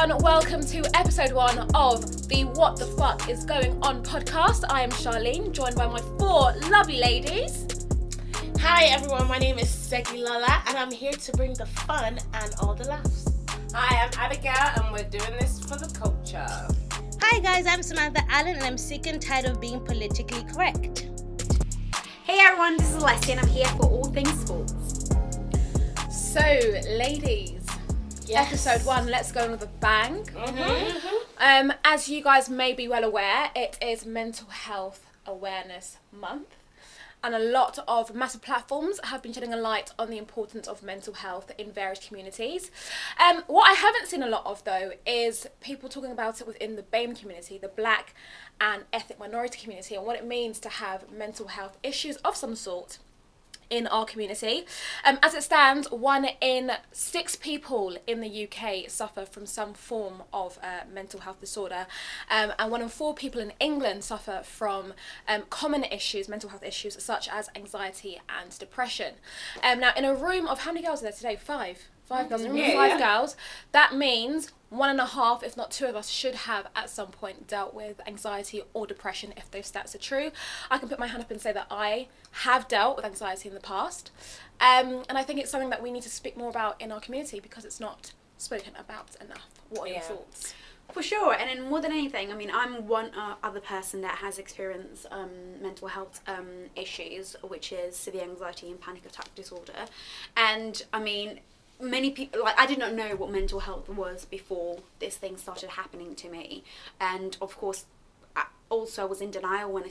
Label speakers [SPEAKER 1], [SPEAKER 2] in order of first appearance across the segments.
[SPEAKER 1] everyone, welcome to episode one of the What the Fuck is Going On podcast. I am Charlene, joined by my four lovely ladies.
[SPEAKER 2] Hi everyone, my name is Segi Lala and I'm here to bring the fun and all the laughs.
[SPEAKER 3] Hi, I'm Abigail and we're doing this for the culture.
[SPEAKER 4] Hi guys, I'm Samantha Allen and I'm sick and tired of being politically correct.
[SPEAKER 5] Hey everyone, this is Alessia and I'm here for all things sports.
[SPEAKER 1] So, ladies, episode one, let's go in with a bang. Um, as you guys may be well aware, it is Mental Health Awareness Month. And a lot of massive platforms have been shedding a light on the importance of mental health in various communities. Um, what I haven't seen a lot of, though, is people talking about it within the BAME community, the black and ethnic minority community, and what it means to have mental health issues of some sort in our community. Um, as it stands, one in six people in the UK suffer from some form of uh, mental health disorder, um, and one in four people in England suffer from um, common issues, mental health issues such as anxiety and depression. Um, now, in a room of how many girls are there today? Five. Five girls. In a room of
[SPEAKER 3] Yeah,
[SPEAKER 1] five
[SPEAKER 3] yeah.
[SPEAKER 1] girls. That means one and a half, if not two of us, should have at some point dealt with anxiety or depression if those stats are true. I can put my hand up and say that I have dealt with anxiety in the past. Um, and I think it's something that we need to speak more about in our community because it's not spoken about enough. What are your thoughts?
[SPEAKER 5] For sure, and then more than anything, I mean, I'm one uh, other person that has experienced um, mental health um, issues, which is severe anxiety and panic attack disorder. And I mean, many people, like, I did not know what mental health was before this thing started happening to me. And of course, I also I was in denial when I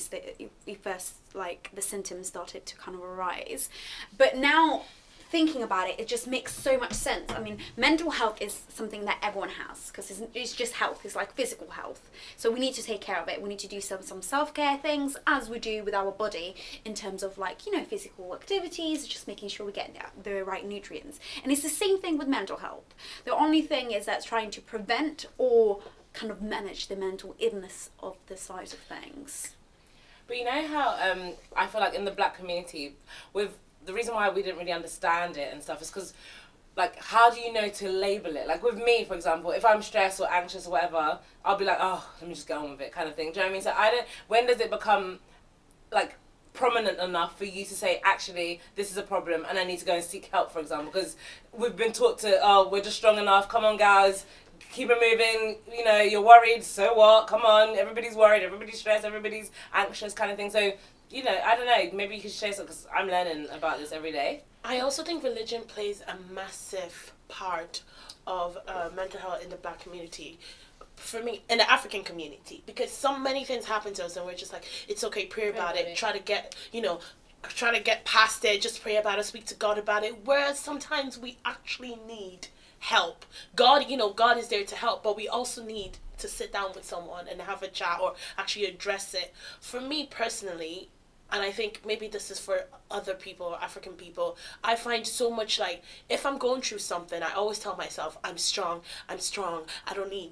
[SPEAKER 5] first, like, the symptoms started to kind of arise. But now, thinking about it, it just makes so much sense. I mean, mental health is something that everyone has because it's, it's just health. It's like physical health. So we need to take care of it. We need to do some some self care things as we do with our body in terms of like you know physical activities, just making sure we get the, the right nutrients. And it's the same thing with mental health. The only thing is that trying to prevent or kind of manage the mental illness of the side of things.
[SPEAKER 3] But you know how um, I feel like in the black community, with the reason why we didn't really understand it and stuff is because, like, how do you know to label it? Like with me, for example, if I'm stressed or anxious or whatever, I'll be like, oh, let me just get on with it, kind of thing. Do you know what I mean? So I don't. When does it become, like? prominent enough for you to say actually this is a problem and I need to go and seek help for example because we've been taught to oh we're just strong enough come on guys keep it moving you know you're worried so what come on everybody's worried everybody's stressed everybody's anxious kind of thing so you know I don't know maybe you could share some because I'm learning about this every day
[SPEAKER 2] I also think religion plays a massive part of uh, mental health in the black community. For me, in the African community, because so many things happen to us, and we're just like, it's okay, pray about
[SPEAKER 1] about
[SPEAKER 2] it,
[SPEAKER 1] it.
[SPEAKER 2] try to get, you know, try to get past it, just pray about it, speak to God about it. Whereas sometimes we actually need help. God, you know, God is there to help, but we also need to sit down with someone and have a chat or actually address it. For me personally, and I think maybe this is for other people African people. I find so much like if I'm going through something, I always tell myself, I'm strong, I'm strong. I don't need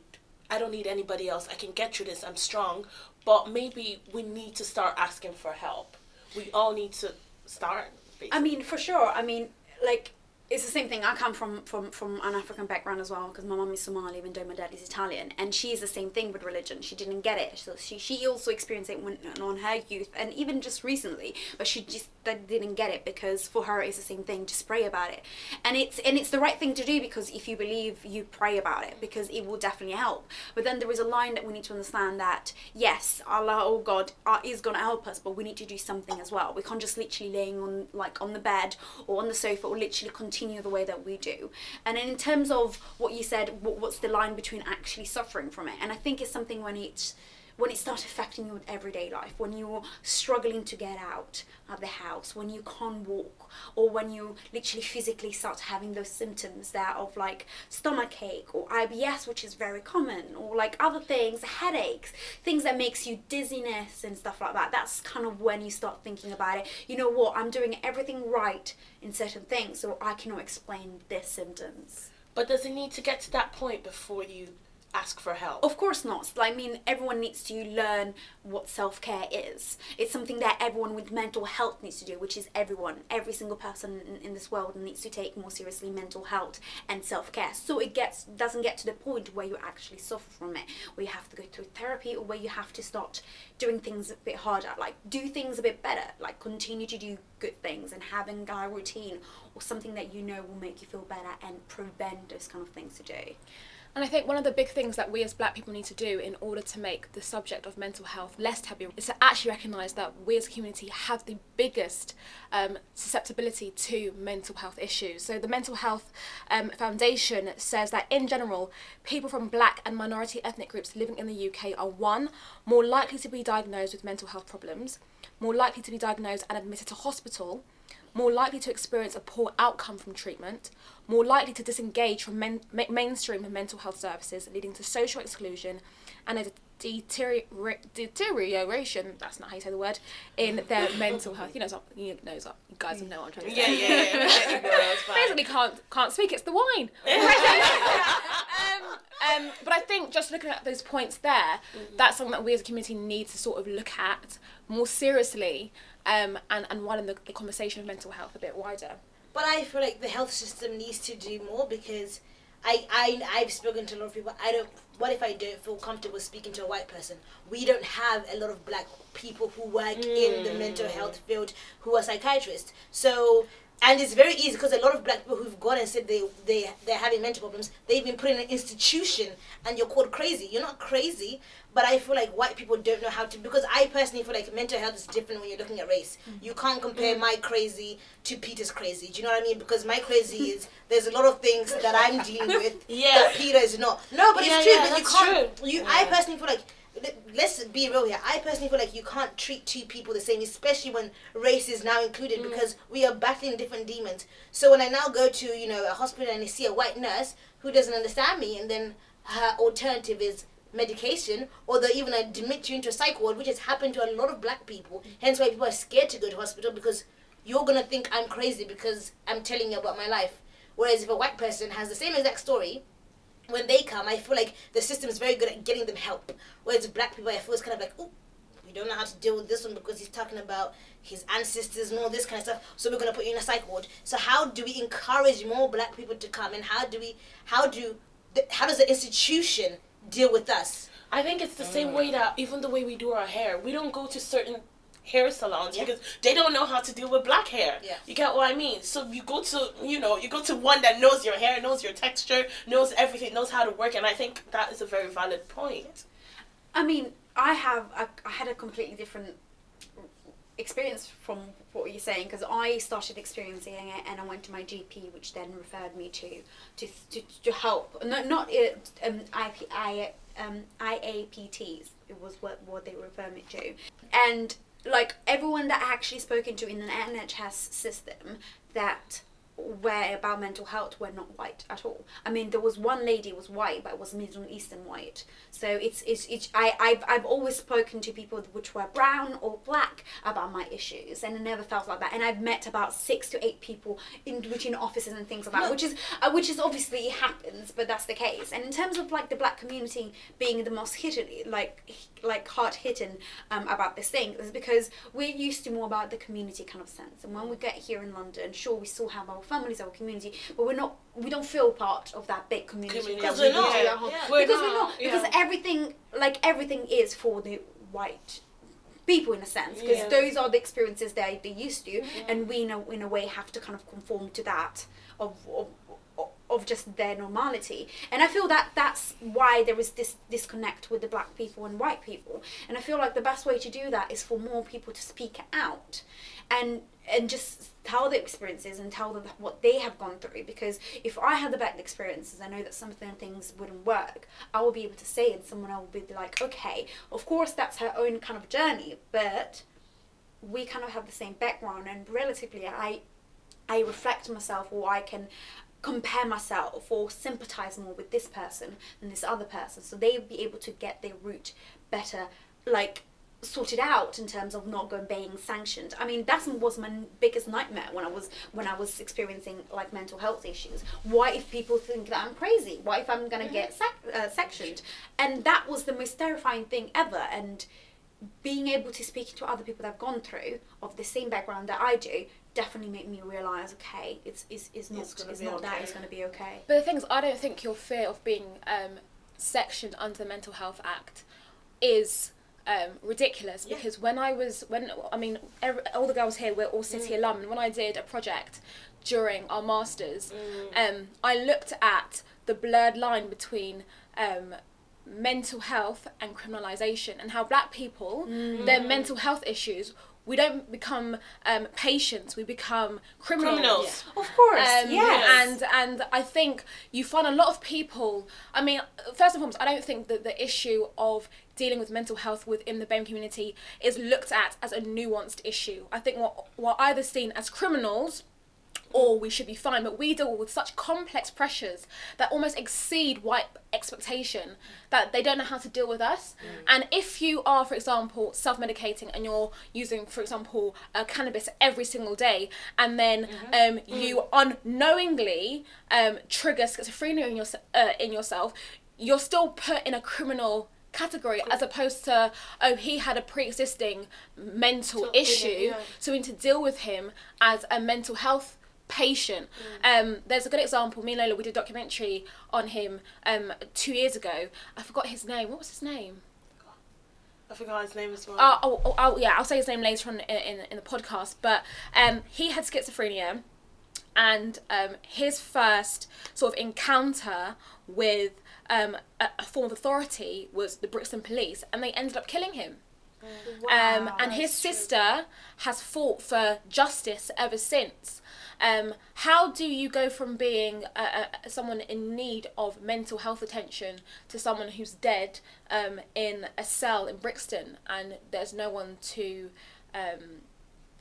[SPEAKER 2] I don't need anybody else. I can get through this. I'm strong. But maybe we need to start asking for help. We all need to start.
[SPEAKER 5] I mean, for sure. I mean, like it's the same thing. I come from from from an African background as well because my mum is Somali, even though my dad is Italian, and she's the same thing with religion. She didn't get it, so she she also experienced it when on her youth and even just recently, but she just didn't get it because for her it's the same thing. Just pray about it, and it's and it's the right thing to do because if you believe, you pray about it because it will definitely help. But then there is a line that we need to understand that yes, Allah or God uh, is gonna help us, but we need to do something as well. We can't just literally laying on like on the bed or on the sofa or literally continue the way that we do. And in terms of what you said, what, what's the line between actually suffering from it? And I think it's something when it's when it starts affecting your everyday life, when you're struggling to get out of the house, when you can't walk, or when you literally physically start having those symptoms that of like stomach ache or IBS, which is very common, or like other things, headaches, things that makes you dizziness and stuff like that. That's kind of when you start thinking about it. You know what? I'm doing everything right in certain things, so I cannot explain this symptoms.
[SPEAKER 2] But does it need to get to that point before you ask for help.
[SPEAKER 5] Of course not. I mean, everyone needs to learn what self care is. It's something that everyone with mental health needs to do, which is everyone. Every single person in, in this world needs to take more seriously mental health and self care. So it gets doesn't get to the point where you actually suffer from it, where you have to go through therapy, or where you have to start doing things a bit harder. Like, do things a bit better. Like, continue to do good things and having a routine or something that you know will make you feel better and prevent those kind of things to do.
[SPEAKER 1] And I think one of the big things that we as black people need to do in order to make the subject of mental health less taboo is to actually recognise that we as a community have the biggest um, susceptibility to mental health issues. So the Mental Health um, Foundation says that in general, people from black and minority ethnic groups living in the UK are one, more likely to be diagnosed with mental health problems, more likely to be diagnosed and admitted to hospital, more likely to experience a poor outcome from treatment, more likely to disengage from men- ma- mainstream mental health services, leading to social exclusion and a deteriora- deterioration, that's not how you say the word, in their mental health. You know, you know, you guys know what I'm trying to say.
[SPEAKER 2] yeah, yeah. We're getting there, it's fine.
[SPEAKER 1] Basically, can't can't speak. It's the wine. um, um, but I think just looking at those points there, that's something that we as a community need to sort of look at more seriously, um, and and widen the, the conversation of mental health a bit wider.
[SPEAKER 6] But I feel like the health system needs to do more because I, I I've spoken to a lot of people. I don't. What if I don't feel comfortable speaking to a white person? We don't have a lot of black people who work in the mental mm. health field who are psychiatrists. So. And it's very easy because a lot of black people who've gone and said they they they're having mental problems, they've been put in an institution, and you're called crazy. You're not crazy, but I feel like white people don't know how to because I personally feel like mental health is different when you're looking at race. Mm. You can't compare mm. my crazy to Peter's crazy. Do you know what I mean? Because my crazy is there's a lot of things that I'm dealing with
[SPEAKER 2] Yeah.
[SPEAKER 6] that Peter is not. No, but
[SPEAKER 2] Yeah,
[SPEAKER 6] it's true.
[SPEAKER 2] yeah,
[SPEAKER 6] but you can't.
[SPEAKER 2] true.
[SPEAKER 6] You, I personally feel like. Let- Let's be real here. I personally feel like you can't treat two people the same, especially when race is now included, mm. because we are battling different demons. So when I now go to you know a hospital and I see a white nurse who doesn't understand me, and then her alternative is medication, or they'll even admit you into a psych ward, which has happened to a lot of black people. Hence why people are scared to go to hospital because you're gonna think I'm crazy because I'm telling you about my life. Whereas if a white person has the same exact story, when they come, I feel like the system is very good at getting them help. Whereas black people, I feel it's kind of like, oh, we don't know how to deal with this one because he's talking about his ancestors and all this kind of stuff. So we're gonna put you in a psych ward. So how do we encourage more black people to come, and how do we, how do, the, how does the institution deal with us?
[SPEAKER 2] I think it's the same mm. way that even the way we do our hair, we don't go to certain hair salons
[SPEAKER 6] Yeah.
[SPEAKER 2] because they don't know how to deal with black hair.
[SPEAKER 6] Yeah.
[SPEAKER 2] You get what I mean? So you go to you know, you go to one that knows your hair, knows your texture, knows everything, knows how to work and I think that is a very valid point.
[SPEAKER 5] I mean, I have I, I had a completely different experience from what you're saying because I started experiencing it and I went to my GP, which then referred me to to to, to help. Not not it, um, IP, I, um, IAPTs. It was what what they referred me to, and like everyone that I actually spoken to in the NHS system that were about mental health were not white at all. I mean, there was one lady was white, but it was Middle Eastern white. So it's it's, it's I I've, I've always spoken to people which were brown or black about my issues, and I never felt like that. And I've met about six to eight people in between offices and things like that, which is uh, which is obviously happens, but that's the case. And in terms of like the black community being the most hit like like hard hitting um, about this thing is because we're used to more about the community kind of sense. And when we get here in London, sure we still have our families, our community, but we're not we don't feel part of that big community
[SPEAKER 2] Community.
[SPEAKER 6] Because
[SPEAKER 5] we
[SPEAKER 6] we're not. Yeah. Yeah.
[SPEAKER 2] We're
[SPEAKER 5] Because we're
[SPEAKER 2] not,
[SPEAKER 5] not. Because
[SPEAKER 2] yeah.
[SPEAKER 5] everything like everything is for the white people in a sense because
[SPEAKER 2] Yeah.
[SPEAKER 5] those are the experiences they they used to and we in a, in a way have to kind of conform to that of, of of just their normality and i feel that that's why there is this disconnect with the black people and white people and i feel like the best way to do that is for more people to speak out and and just tell their experiences and tell them what they have gone through because if i had the bad experiences i know that some of the things wouldn't work. I will be able to say and someone else will be like okay of course that's her own kind of journey but we kind of have the same background and relatively i i reflect myself or i can compare myself or sympathize more with this person than this other person so they would be able to get their route better. Like sorted out in terms of not going being sanctioned. I mean, that was my biggest nightmare when I was when I was experiencing like mental health issues. Why if people think that I'm crazy? Why if I'm gonna get sac- uh, sectioned? And that was the most terrifying thing ever. And being able to speak to other people that have gone through of the same background that I do definitely made me realize okay it's it's, it's not
[SPEAKER 2] It's
[SPEAKER 5] it's, not that it's going to be okay
[SPEAKER 1] But the thing is, I don't think your fear of being um, sectioned under the Mental Health Act is um, ridiculous
[SPEAKER 6] Yeah.
[SPEAKER 1] because when I was when I mean every, all the girls here we're all city alum. And when I did a project during our masters, um, I looked at the blurred line between um, mental health and criminalisation and how black people their mental health issues we don't become um, patients we become criminals,
[SPEAKER 2] Criminals.
[SPEAKER 5] of course
[SPEAKER 1] um,
[SPEAKER 5] yes.
[SPEAKER 1] And and I think you find a lot of people. I mean, first and foremost, I don't think that the issue of dealing with mental health within the BAME community is looked at as a nuanced issue. I think we're, we're either seen as criminals or we should be fine. But we deal with such complex pressures that almost exceed white expectation that they don't know how to deal with us. And if you are, for example, self medicating and you're using, for example, uh, cannabis every single day, and then um, you unknowingly um, trigger schizophrenia in, your, uh, in yourself, you're still put in a criminal category as opposed to oh he had a pre-existing mental
[SPEAKER 2] So-
[SPEAKER 1] issue
[SPEAKER 2] yeah.
[SPEAKER 1] so we need to deal with him as a mental health patient.
[SPEAKER 2] Mm.
[SPEAKER 1] Um, there's a good example. Me and Lola, we did a documentary on him um, two years ago. I forgot his name. What was his name?
[SPEAKER 2] I forgot his name as well.
[SPEAKER 1] Oh, oh, oh, oh, yeah, I'll say his name later on in, in, in the podcast. But um, he had schizophrenia, and um, his first sort of encounter with um, a, a form of authority was the Brixton police, and they ended up killing him. um, and his sister has fought for justice ever since. Um, how do you go from being a, a, someone in need of mental health attention to someone who's dead um, in a cell in Brixton and there's no one to um,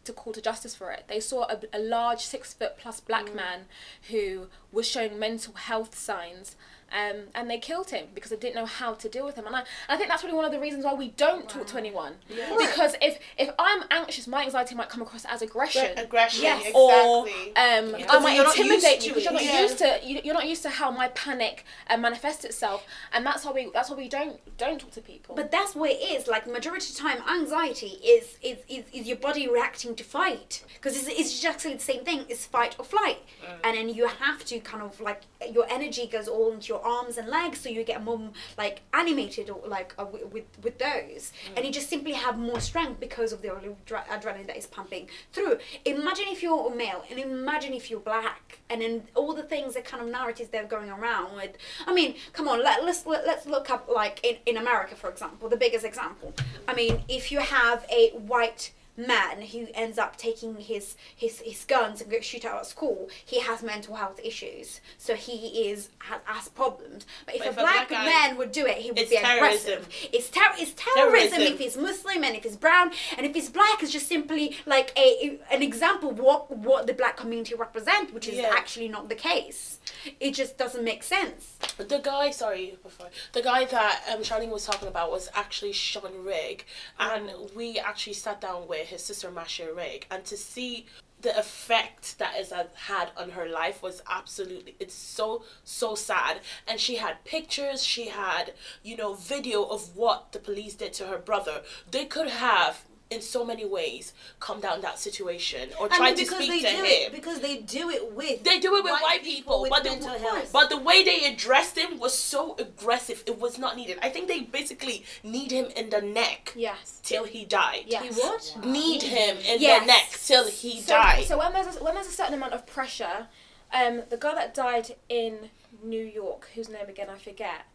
[SPEAKER 1] to call to justice for it? They saw a, a large six foot plus black man who was showing mental health signs. Um, and they killed him because they didn't know how to deal with him, and I, I think that's really one of the reasons why we don't talk to anyone. Because if if I'm anxious, my anxiety might come across as aggression
[SPEAKER 2] Aggression.
[SPEAKER 5] Yes.
[SPEAKER 2] Exactly.
[SPEAKER 1] or um,
[SPEAKER 6] Because
[SPEAKER 1] I might
[SPEAKER 6] you're
[SPEAKER 1] intimidate
[SPEAKER 6] used
[SPEAKER 1] you because you're not.
[SPEAKER 2] Yeah.
[SPEAKER 1] used to you, you're not used to how my panic uh, manifests itself, and that's how we that's why we don't don't talk to people.
[SPEAKER 5] But that's what it is. Like majority of the time, anxiety is is, is, is your body reacting to fight because it's, it's exactly the same thing. It's fight or flight, and then you have to kind of like your energy goes all into your arms and legs, so you get more like animated or like uh, with, with those, and you just simply have more strength because of the adrenaline that is pumping through. Imagine if you're a male, and imagine if you're black, and then all the things, the kind of narratives they're going around with. I mean, come on, let, let's let, let's look up like in in America, for example, the biggest example. I mean, if you have a white man who ends up taking his his, his guns and shoot out at school, he has mental health issues, so he is has, has problems. But if,
[SPEAKER 2] But
[SPEAKER 5] a
[SPEAKER 2] if a
[SPEAKER 5] black,
[SPEAKER 2] black guy-
[SPEAKER 5] man would do it, he would be
[SPEAKER 2] terrorism.
[SPEAKER 5] aggressive. It's ter- it's terrorism,
[SPEAKER 2] Terrorism.
[SPEAKER 5] if he's Muslim and if he's brown and if he's black. It's just simply like a an example of what what the black community represent, which is
[SPEAKER 2] Yeah.
[SPEAKER 5] actually not the case. It just doesn't make sense.
[SPEAKER 2] The guy, sorry, before the guy that um, Charlene was talking about was actually Sean Rigg, and we actually sat down with his sister Marcia Rigg, and to see the effect that it has uh, had on her life was absolutely it's so so sad. And she had pictures she had you know video of what the police did to her brother. They could have in so many ways calmed down that situation or
[SPEAKER 6] I
[SPEAKER 2] tried
[SPEAKER 6] mean,
[SPEAKER 2] to
[SPEAKER 6] because
[SPEAKER 2] speak
[SPEAKER 6] they
[SPEAKER 2] to
[SPEAKER 6] do
[SPEAKER 2] him
[SPEAKER 6] it because they do it with
[SPEAKER 2] they do it with white, people,
[SPEAKER 6] with
[SPEAKER 2] but
[SPEAKER 6] mental
[SPEAKER 2] the,
[SPEAKER 6] health.
[SPEAKER 2] but the way they addressed him was so aggressive. It was not needed. I think they basically kneed him in the neck
[SPEAKER 1] yes.
[SPEAKER 2] till he died.
[SPEAKER 1] Yes.
[SPEAKER 5] He what?
[SPEAKER 2] Kneed him in
[SPEAKER 5] Yes.
[SPEAKER 2] the neck till he
[SPEAKER 1] So,
[SPEAKER 2] died.
[SPEAKER 1] so when there's a, when there's a certain amount of pressure, um, the girl that died in New York, whose name again I forget,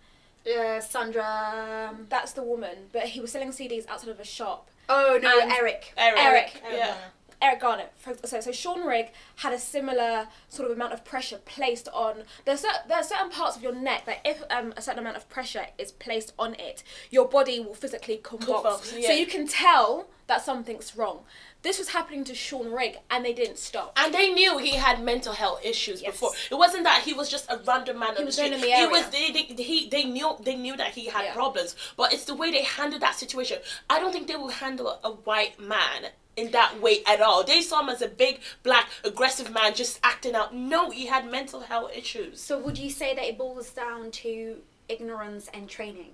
[SPEAKER 5] Uh, Sandra.
[SPEAKER 1] that's the woman. But he was selling CDs outside of a shop.
[SPEAKER 5] Oh no,
[SPEAKER 1] And-
[SPEAKER 5] Eric.
[SPEAKER 2] Eric.
[SPEAKER 1] Eric.
[SPEAKER 2] Yeah.
[SPEAKER 1] Eric Garner. For, so so Sean Rigg had a similar sort of amount of pressure placed on. There's cer- there are certain parts of your neck that if um, a certain amount of pressure is placed on it, your body will physically convulse.
[SPEAKER 2] Convulse,
[SPEAKER 1] So you can tell that something's wrong. This was happening to Sean Rigg, and they didn't stop.
[SPEAKER 2] And they knew he had mental health issues
[SPEAKER 1] Yes.
[SPEAKER 2] before. It wasn't that he was just a random man on the
[SPEAKER 1] was
[SPEAKER 2] street.
[SPEAKER 1] in the
[SPEAKER 2] He
[SPEAKER 1] area.
[SPEAKER 2] was they, they he they knew they knew that he had
[SPEAKER 1] Yeah.
[SPEAKER 2] problems, but it's the way they handled that situation. I don't think they will handle a white man in that way at all. They saw him as a big black aggressive man just acting out. No, he had mental health issues.
[SPEAKER 5] So would you say that it boils down to ignorance and training?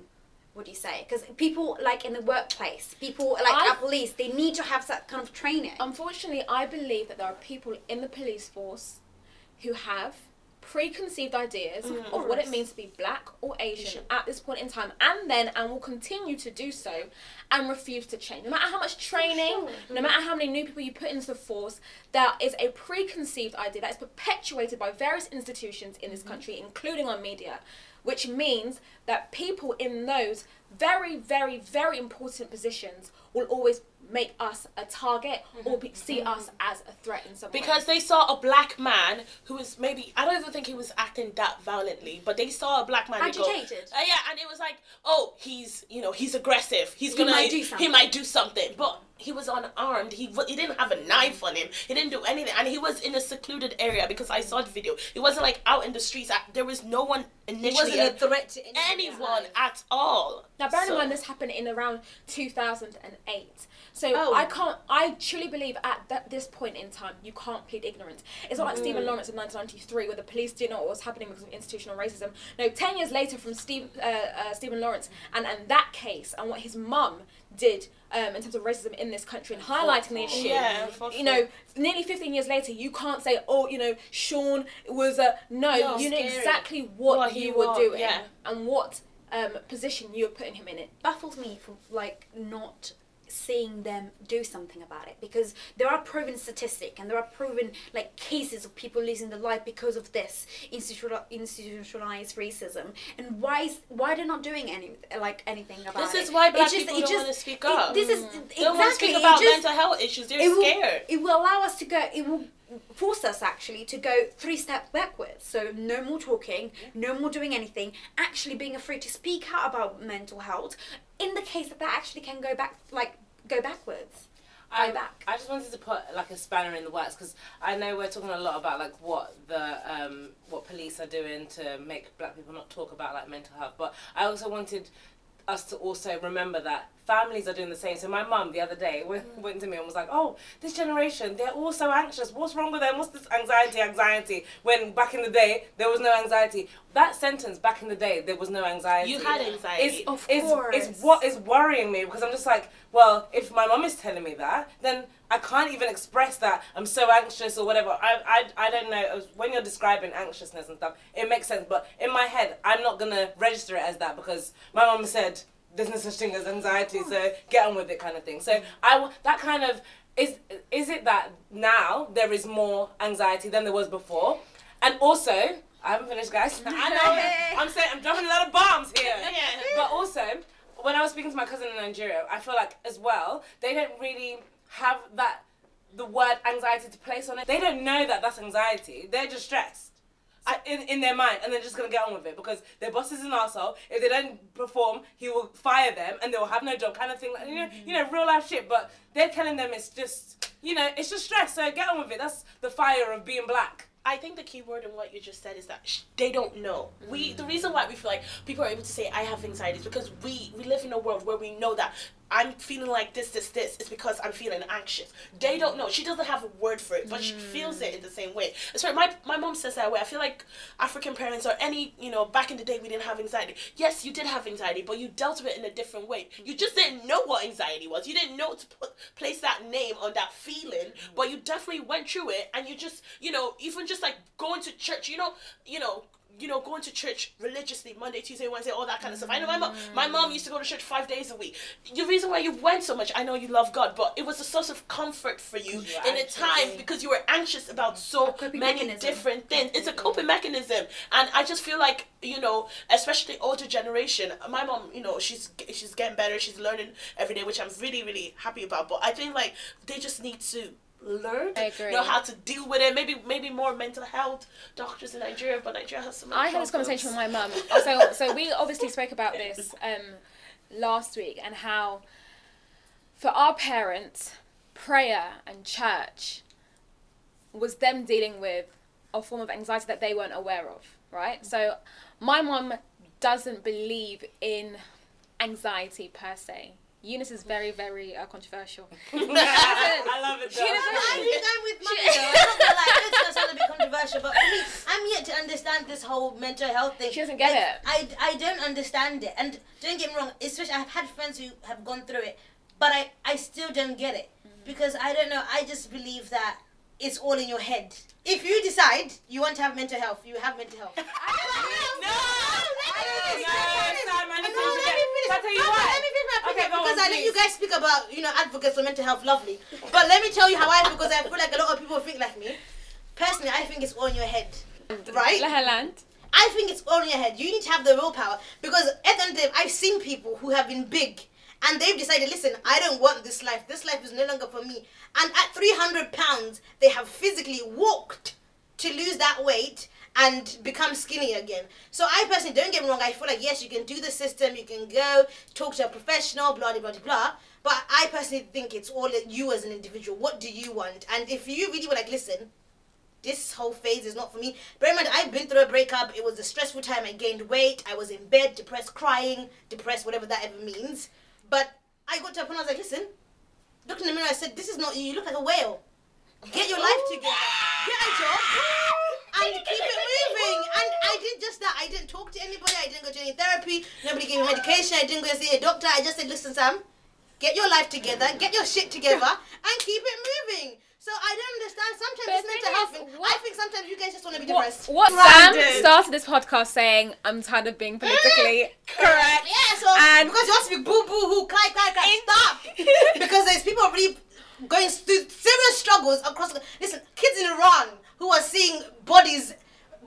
[SPEAKER 5] Would you say? Because people like in the workplace, people like
[SPEAKER 1] I-
[SPEAKER 5] at police, they need to have that kind of training.
[SPEAKER 1] Unfortunately, I believe that there are people in the police force who have preconceived ideas
[SPEAKER 2] Mm.
[SPEAKER 1] of what it means to be black or Asian at this point in time, and then and will continue to do so, and refuse to change. No matter how much training, no matter how many new people you put into the force, there is a preconceived idea that is perpetuated by various institutions in this
[SPEAKER 2] Mm-hmm.
[SPEAKER 1] country, including our media, which means that people in those very, very, very important positions will always make us a target or be, see us as a threat in some way.
[SPEAKER 2] Mm-hmm. Because they saw a black man who was maybe I don't even think he was acting that violently, but they saw a black man and go,
[SPEAKER 5] Agitated.
[SPEAKER 2] Uh, yeah, and it was like, oh, he's you know he's aggressive. He's
[SPEAKER 5] He
[SPEAKER 2] gonna
[SPEAKER 5] might do
[SPEAKER 2] He might do something, but he was unarmed. He wa- he didn't have a knife on him. He didn't do anything, and he was in a secluded area because I saw the video. It wasn't like out in the streets. I- There was no one initially.
[SPEAKER 6] He
[SPEAKER 2] initially.
[SPEAKER 6] wasn't a threat to anybody.
[SPEAKER 2] anyone at all.
[SPEAKER 1] Now, bearing
[SPEAKER 2] So-
[SPEAKER 1] in mind this happened in around 2008. So
[SPEAKER 5] Oh.
[SPEAKER 1] I can't, I truly believe at that, this point in time, you can't plead ignorance. It's not like Stephen Lawrence in 1993 where the police didn't know what was happening because of institutional racism. No, 10 years later from Steve, uh, uh, Stephen Lawrence and, and that case and what his mum did um, in terms of racism in this country and highlighting the issue.
[SPEAKER 2] Yeah,
[SPEAKER 1] You know, nearly 15 years later, you can't say, oh, you know, Sean was a. No,
[SPEAKER 2] No,
[SPEAKER 1] you know
[SPEAKER 2] scary.
[SPEAKER 1] exactly what,
[SPEAKER 2] What he
[SPEAKER 1] you were
[SPEAKER 2] was,
[SPEAKER 1] doing
[SPEAKER 2] yeah.
[SPEAKER 1] and what um, position you were putting him in. It.
[SPEAKER 5] baffles me for like not seeing them do something about it because there are proven statistics and there are proven like cases of people losing their life because of this institutional institutionalized racism and why is why they're not doing any like anything about it.
[SPEAKER 2] This is why
[SPEAKER 5] It
[SPEAKER 2] black
[SPEAKER 5] just-
[SPEAKER 2] people
[SPEAKER 5] it
[SPEAKER 2] don't want to speak
[SPEAKER 5] it-
[SPEAKER 2] up.
[SPEAKER 5] this is
[SPEAKER 2] They
[SPEAKER 5] exactly
[SPEAKER 2] don't want to speak about
[SPEAKER 5] just-
[SPEAKER 2] mental health issues. They're
[SPEAKER 5] it will,
[SPEAKER 2] scared.
[SPEAKER 5] it will allow us to go it will force us actually to go three steps backwards so no more talking no more doing anything actually being afraid to speak out about mental health in the case that that actually can go back like go backwards
[SPEAKER 3] I,
[SPEAKER 5] Go back.
[SPEAKER 3] I just wanted to put like a spanner in the works because I know we're talking a lot about like what the um, what police are doing to make black people not talk about like mental health, but I also wanted us to also remember that families are doing the same. So my mum the other day went, mm. went to me and was like, "Oh, this generation, they're all so anxious. What's wrong with them? What's this anxiety, anxiety?" When back in the day there was no anxiety. That sentence back in the day there was no anxiety.
[SPEAKER 2] You had anxiety.
[SPEAKER 3] Is
[SPEAKER 1] Of
[SPEAKER 3] is
[SPEAKER 1] course.
[SPEAKER 3] is what is worrying me because I'm just like, well, if my mum is telling me that, then I can't even express that I'm so anxious or whatever. I I, I don't know. When you're describing anxiousness and stuff, it makes sense. But in my head, I'm not gonna register it as that because my mum said there's no such thing as anxiety, so get on with it, kind of thing. So I, that kind of is is it that now there is more anxiety than there was before, and also. I haven't finished, guys. I know. I'm saying I'm dropping a lot of bombs here.
[SPEAKER 2] Yeah.
[SPEAKER 3] But also, when I was speaking to my cousin in Nigeria, I feel like as well they don't really have that the word anxiety to place on it. They don't know that that's anxiety. They're just stressed. In, in their mind, and they're just gonna get on with it because their boss is an asshole. If they don't perform, he will fire them, and they will have no job, kind of thing. Like, you know, you know, real life shit. But they're telling them it's just, you know, it's just stress. So get on with it. That's the fire of being black.
[SPEAKER 2] I think the key word in what you just said is that sh- they don't know. We the reason why we feel like people are able to say I have anxiety is because we we live in a world where we know that I'm feeling like this this this It's because I'm feeling anxious. They don't know. She doesn't have a word for it, but she feels it in the same way. Sorry, my my mom says that way. I feel like African parents or any you know back in the day we didn't have anxiety. Yes, you did have anxiety, but you dealt with it in a different way. You just didn't know what anxiety was. You didn't know to put place that name on that feeling, but you definitely went through it, and you just you know even just like going to church. You know you know you know, going to church religiously Monday, Tuesday, Wednesday, all that kind of stuff. I know my mom. My mom used to go to church five days a week. The reason why you went so much, I know you love God, but it was a source of comfort for you
[SPEAKER 3] Yeah,
[SPEAKER 2] in a time because you were anxious about so many
[SPEAKER 5] mechanism.
[SPEAKER 2] different things. It's a coping mechanism, and I just feel like you know, especially older generation. My mom, you know, she's she's getting better. She's learning every day, which I'm really really happy about. But I think like they just need to learned, know how to deal with it. Maybe maybe more mental health doctors in Nigeria, but Nigeria has some.
[SPEAKER 1] I had this conversation with my mum. So, so we obviously spoke about this um, last week and how, for our parents, prayer and church was them dealing with a form of anxiety that they weren't aware of, right? So, my mum doesn't believe in anxiety per se. Eunice is very, very uh, controversial.
[SPEAKER 3] I love it.
[SPEAKER 1] She
[SPEAKER 3] though.
[SPEAKER 1] doesn't-
[SPEAKER 6] I think I'm with Mummy though. I'm not gonna lie, it's gonna sound a bit controversial, but for me, I'm yet to understand this whole mental health thing.
[SPEAKER 1] She doesn't get
[SPEAKER 6] Like,
[SPEAKER 1] it.
[SPEAKER 6] I, I don't understand it, and don't get me wrong. Especially, I've had friends who have gone through it, but I, I still don't get it
[SPEAKER 1] Mm-hmm.
[SPEAKER 6] because I don't know. I just believe that it's all in your head. If you decide you want to have mental health, you have mental health.
[SPEAKER 3] No,
[SPEAKER 6] no,
[SPEAKER 3] Sam, I need
[SPEAKER 6] no,
[SPEAKER 3] to
[SPEAKER 6] let
[SPEAKER 3] get-
[SPEAKER 6] me finish.
[SPEAKER 3] Can I tell you
[SPEAKER 6] No,
[SPEAKER 3] why?
[SPEAKER 6] Let me finish my
[SPEAKER 3] Okay,
[SPEAKER 6] opinion
[SPEAKER 3] on,
[SPEAKER 6] because I know you guys speak about you know advocates for mental health, lovely. But let me tell you how I because I feel like a lot of people think like me. Personally, I think it's all in your head, right?
[SPEAKER 1] Let her land.
[SPEAKER 6] I think it's all in your head. You need to have the willpower because at the end of the day, I've seen people who have been big and they've decided, listen, I don't want this life. This life is no longer for me. And at 300 pounds, they have physically walked to lose that weight and become skinny again. So I personally, don't get me wrong, I feel like, yes, you can do the system, you can go talk to a professional, blah, blah, blah, blah. But I personally think it's all you as an individual. What do you want? And if you really were like, listen, this whole phase is not for me. In mind, I've been through a breakup. It was a stressful time. I gained weight. I was in bed, depressed, crying, depressed, whatever that ever means. But I got to a point I was like, listen, looked in the mirror. I said, this is not you. You look like a whale. Get your life together. Get a job. And keep it moving. And I did just that. I didn't talk to anybody. I didn't go to any therapy. Nobody gave me medication. I didn't go see a doctor. I just said, listen, Sam, get your life together. Get your shit together. And keep it moving. So I don't understand. Sometimes
[SPEAKER 1] But
[SPEAKER 6] it's
[SPEAKER 1] the
[SPEAKER 6] mental
[SPEAKER 1] thing
[SPEAKER 6] health.
[SPEAKER 1] what-
[SPEAKER 6] I think sometimes you guys just want to be
[SPEAKER 1] What,
[SPEAKER 6] depressed.
[SPEAKER 1] what Sam started this podcast saying, I'm tired of being politically correct.
[SPEAKER 6] Yeah, so
[SPEAKER 1] And-
[SPEAKER 6] because you want to be boo boo hoo, cry, cry, cry, stop. because there's people really going through serious struggles across. The, listen, kids in Iran who are seeing bodies,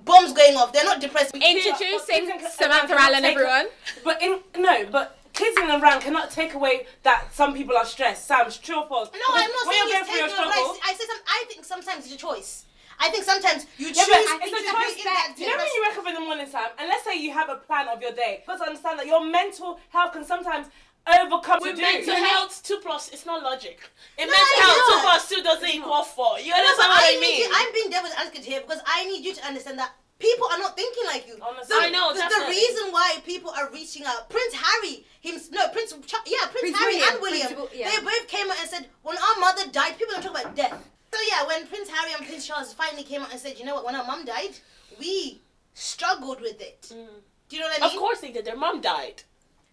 [SPEAKER 6] bombs going off, they're not depressed.
[SPEAKER 1] Introducing
[SPEAKER 3] But- but-
[SPEAKER 1] Samantha Allen, everyone.
[SPEAKER 3] But in no, but kids in Iran cannot take away that some people are stressed. Sam, it's true or false?
[SPEAKER 6] No, I'm not saying
[SPEAKER 3] you're
[SPEAKER 6] it's
[SPEAKER 3] going through your
[SPEAKER 6] taking
[SPEAKER 3] struggle.
[SPEAKER 6] advice. I say some. I think sometimes it's a choice. I think sometimes you
[SPEAKER 3] Yeah,
[SPEAKER 6] choose
[SPEAKER 3] but
[SPEAKER 6] to
[SPEAKER 3] it's a
[SPEAKER 6] be
[SPEAKER 3] choice
[SPEAKER 6] in
[SPEAKER 3] that,
[SPEAKER 6] that
[SPEAKER 3] you know when you wake up in the morning, Sam, and let's say you have a plan of your day, you got to understand that your mental health can sometimes overcome
[SPEAKER 2] With
[SPEAKER 3] to do.
[SPEAKER 2] mental health, two plus it's not logic. In
[SPEAKER 6] No,
[SPEAKER 2] mental health, two
[SPEAKER 6] not.
[SPEAKER 2] plus two doesn't equal four. You understand
[SPEAKER 6] but
[SPEAKER 2] what I,
[SPEAKER 6] need
[SPEAKER 2] mean?
[SPEAKER 6] You, I'm being devil's advocate here because I need you to understand that people are not thinking like you.
[SPEAKER 3] Honestly.
[SPEAKER 6] The-
[SPEAKER 2] I know,
[SPEAKER 6] The, the reason why people are reaching out, Prince Harry, him, no Prince, Cha- yeah, Prince,
[SPEAKER 5] Prince
[SPEAKER 6] Harry
[SPEAKER 5] William,
[SPEAKER 6] and William,
[SPEAKER 5] Prince yeah.
[SPEAKER 6] they both came out and said, when our mother died, people don't talk about death. So yeah, when Prince Harry and Prince Charles finally came out and said, you know what, when our mum died, we struggled with it. Mm. Do you know what I mean?
[SPEAKER 2] Of course they did. Their mom died.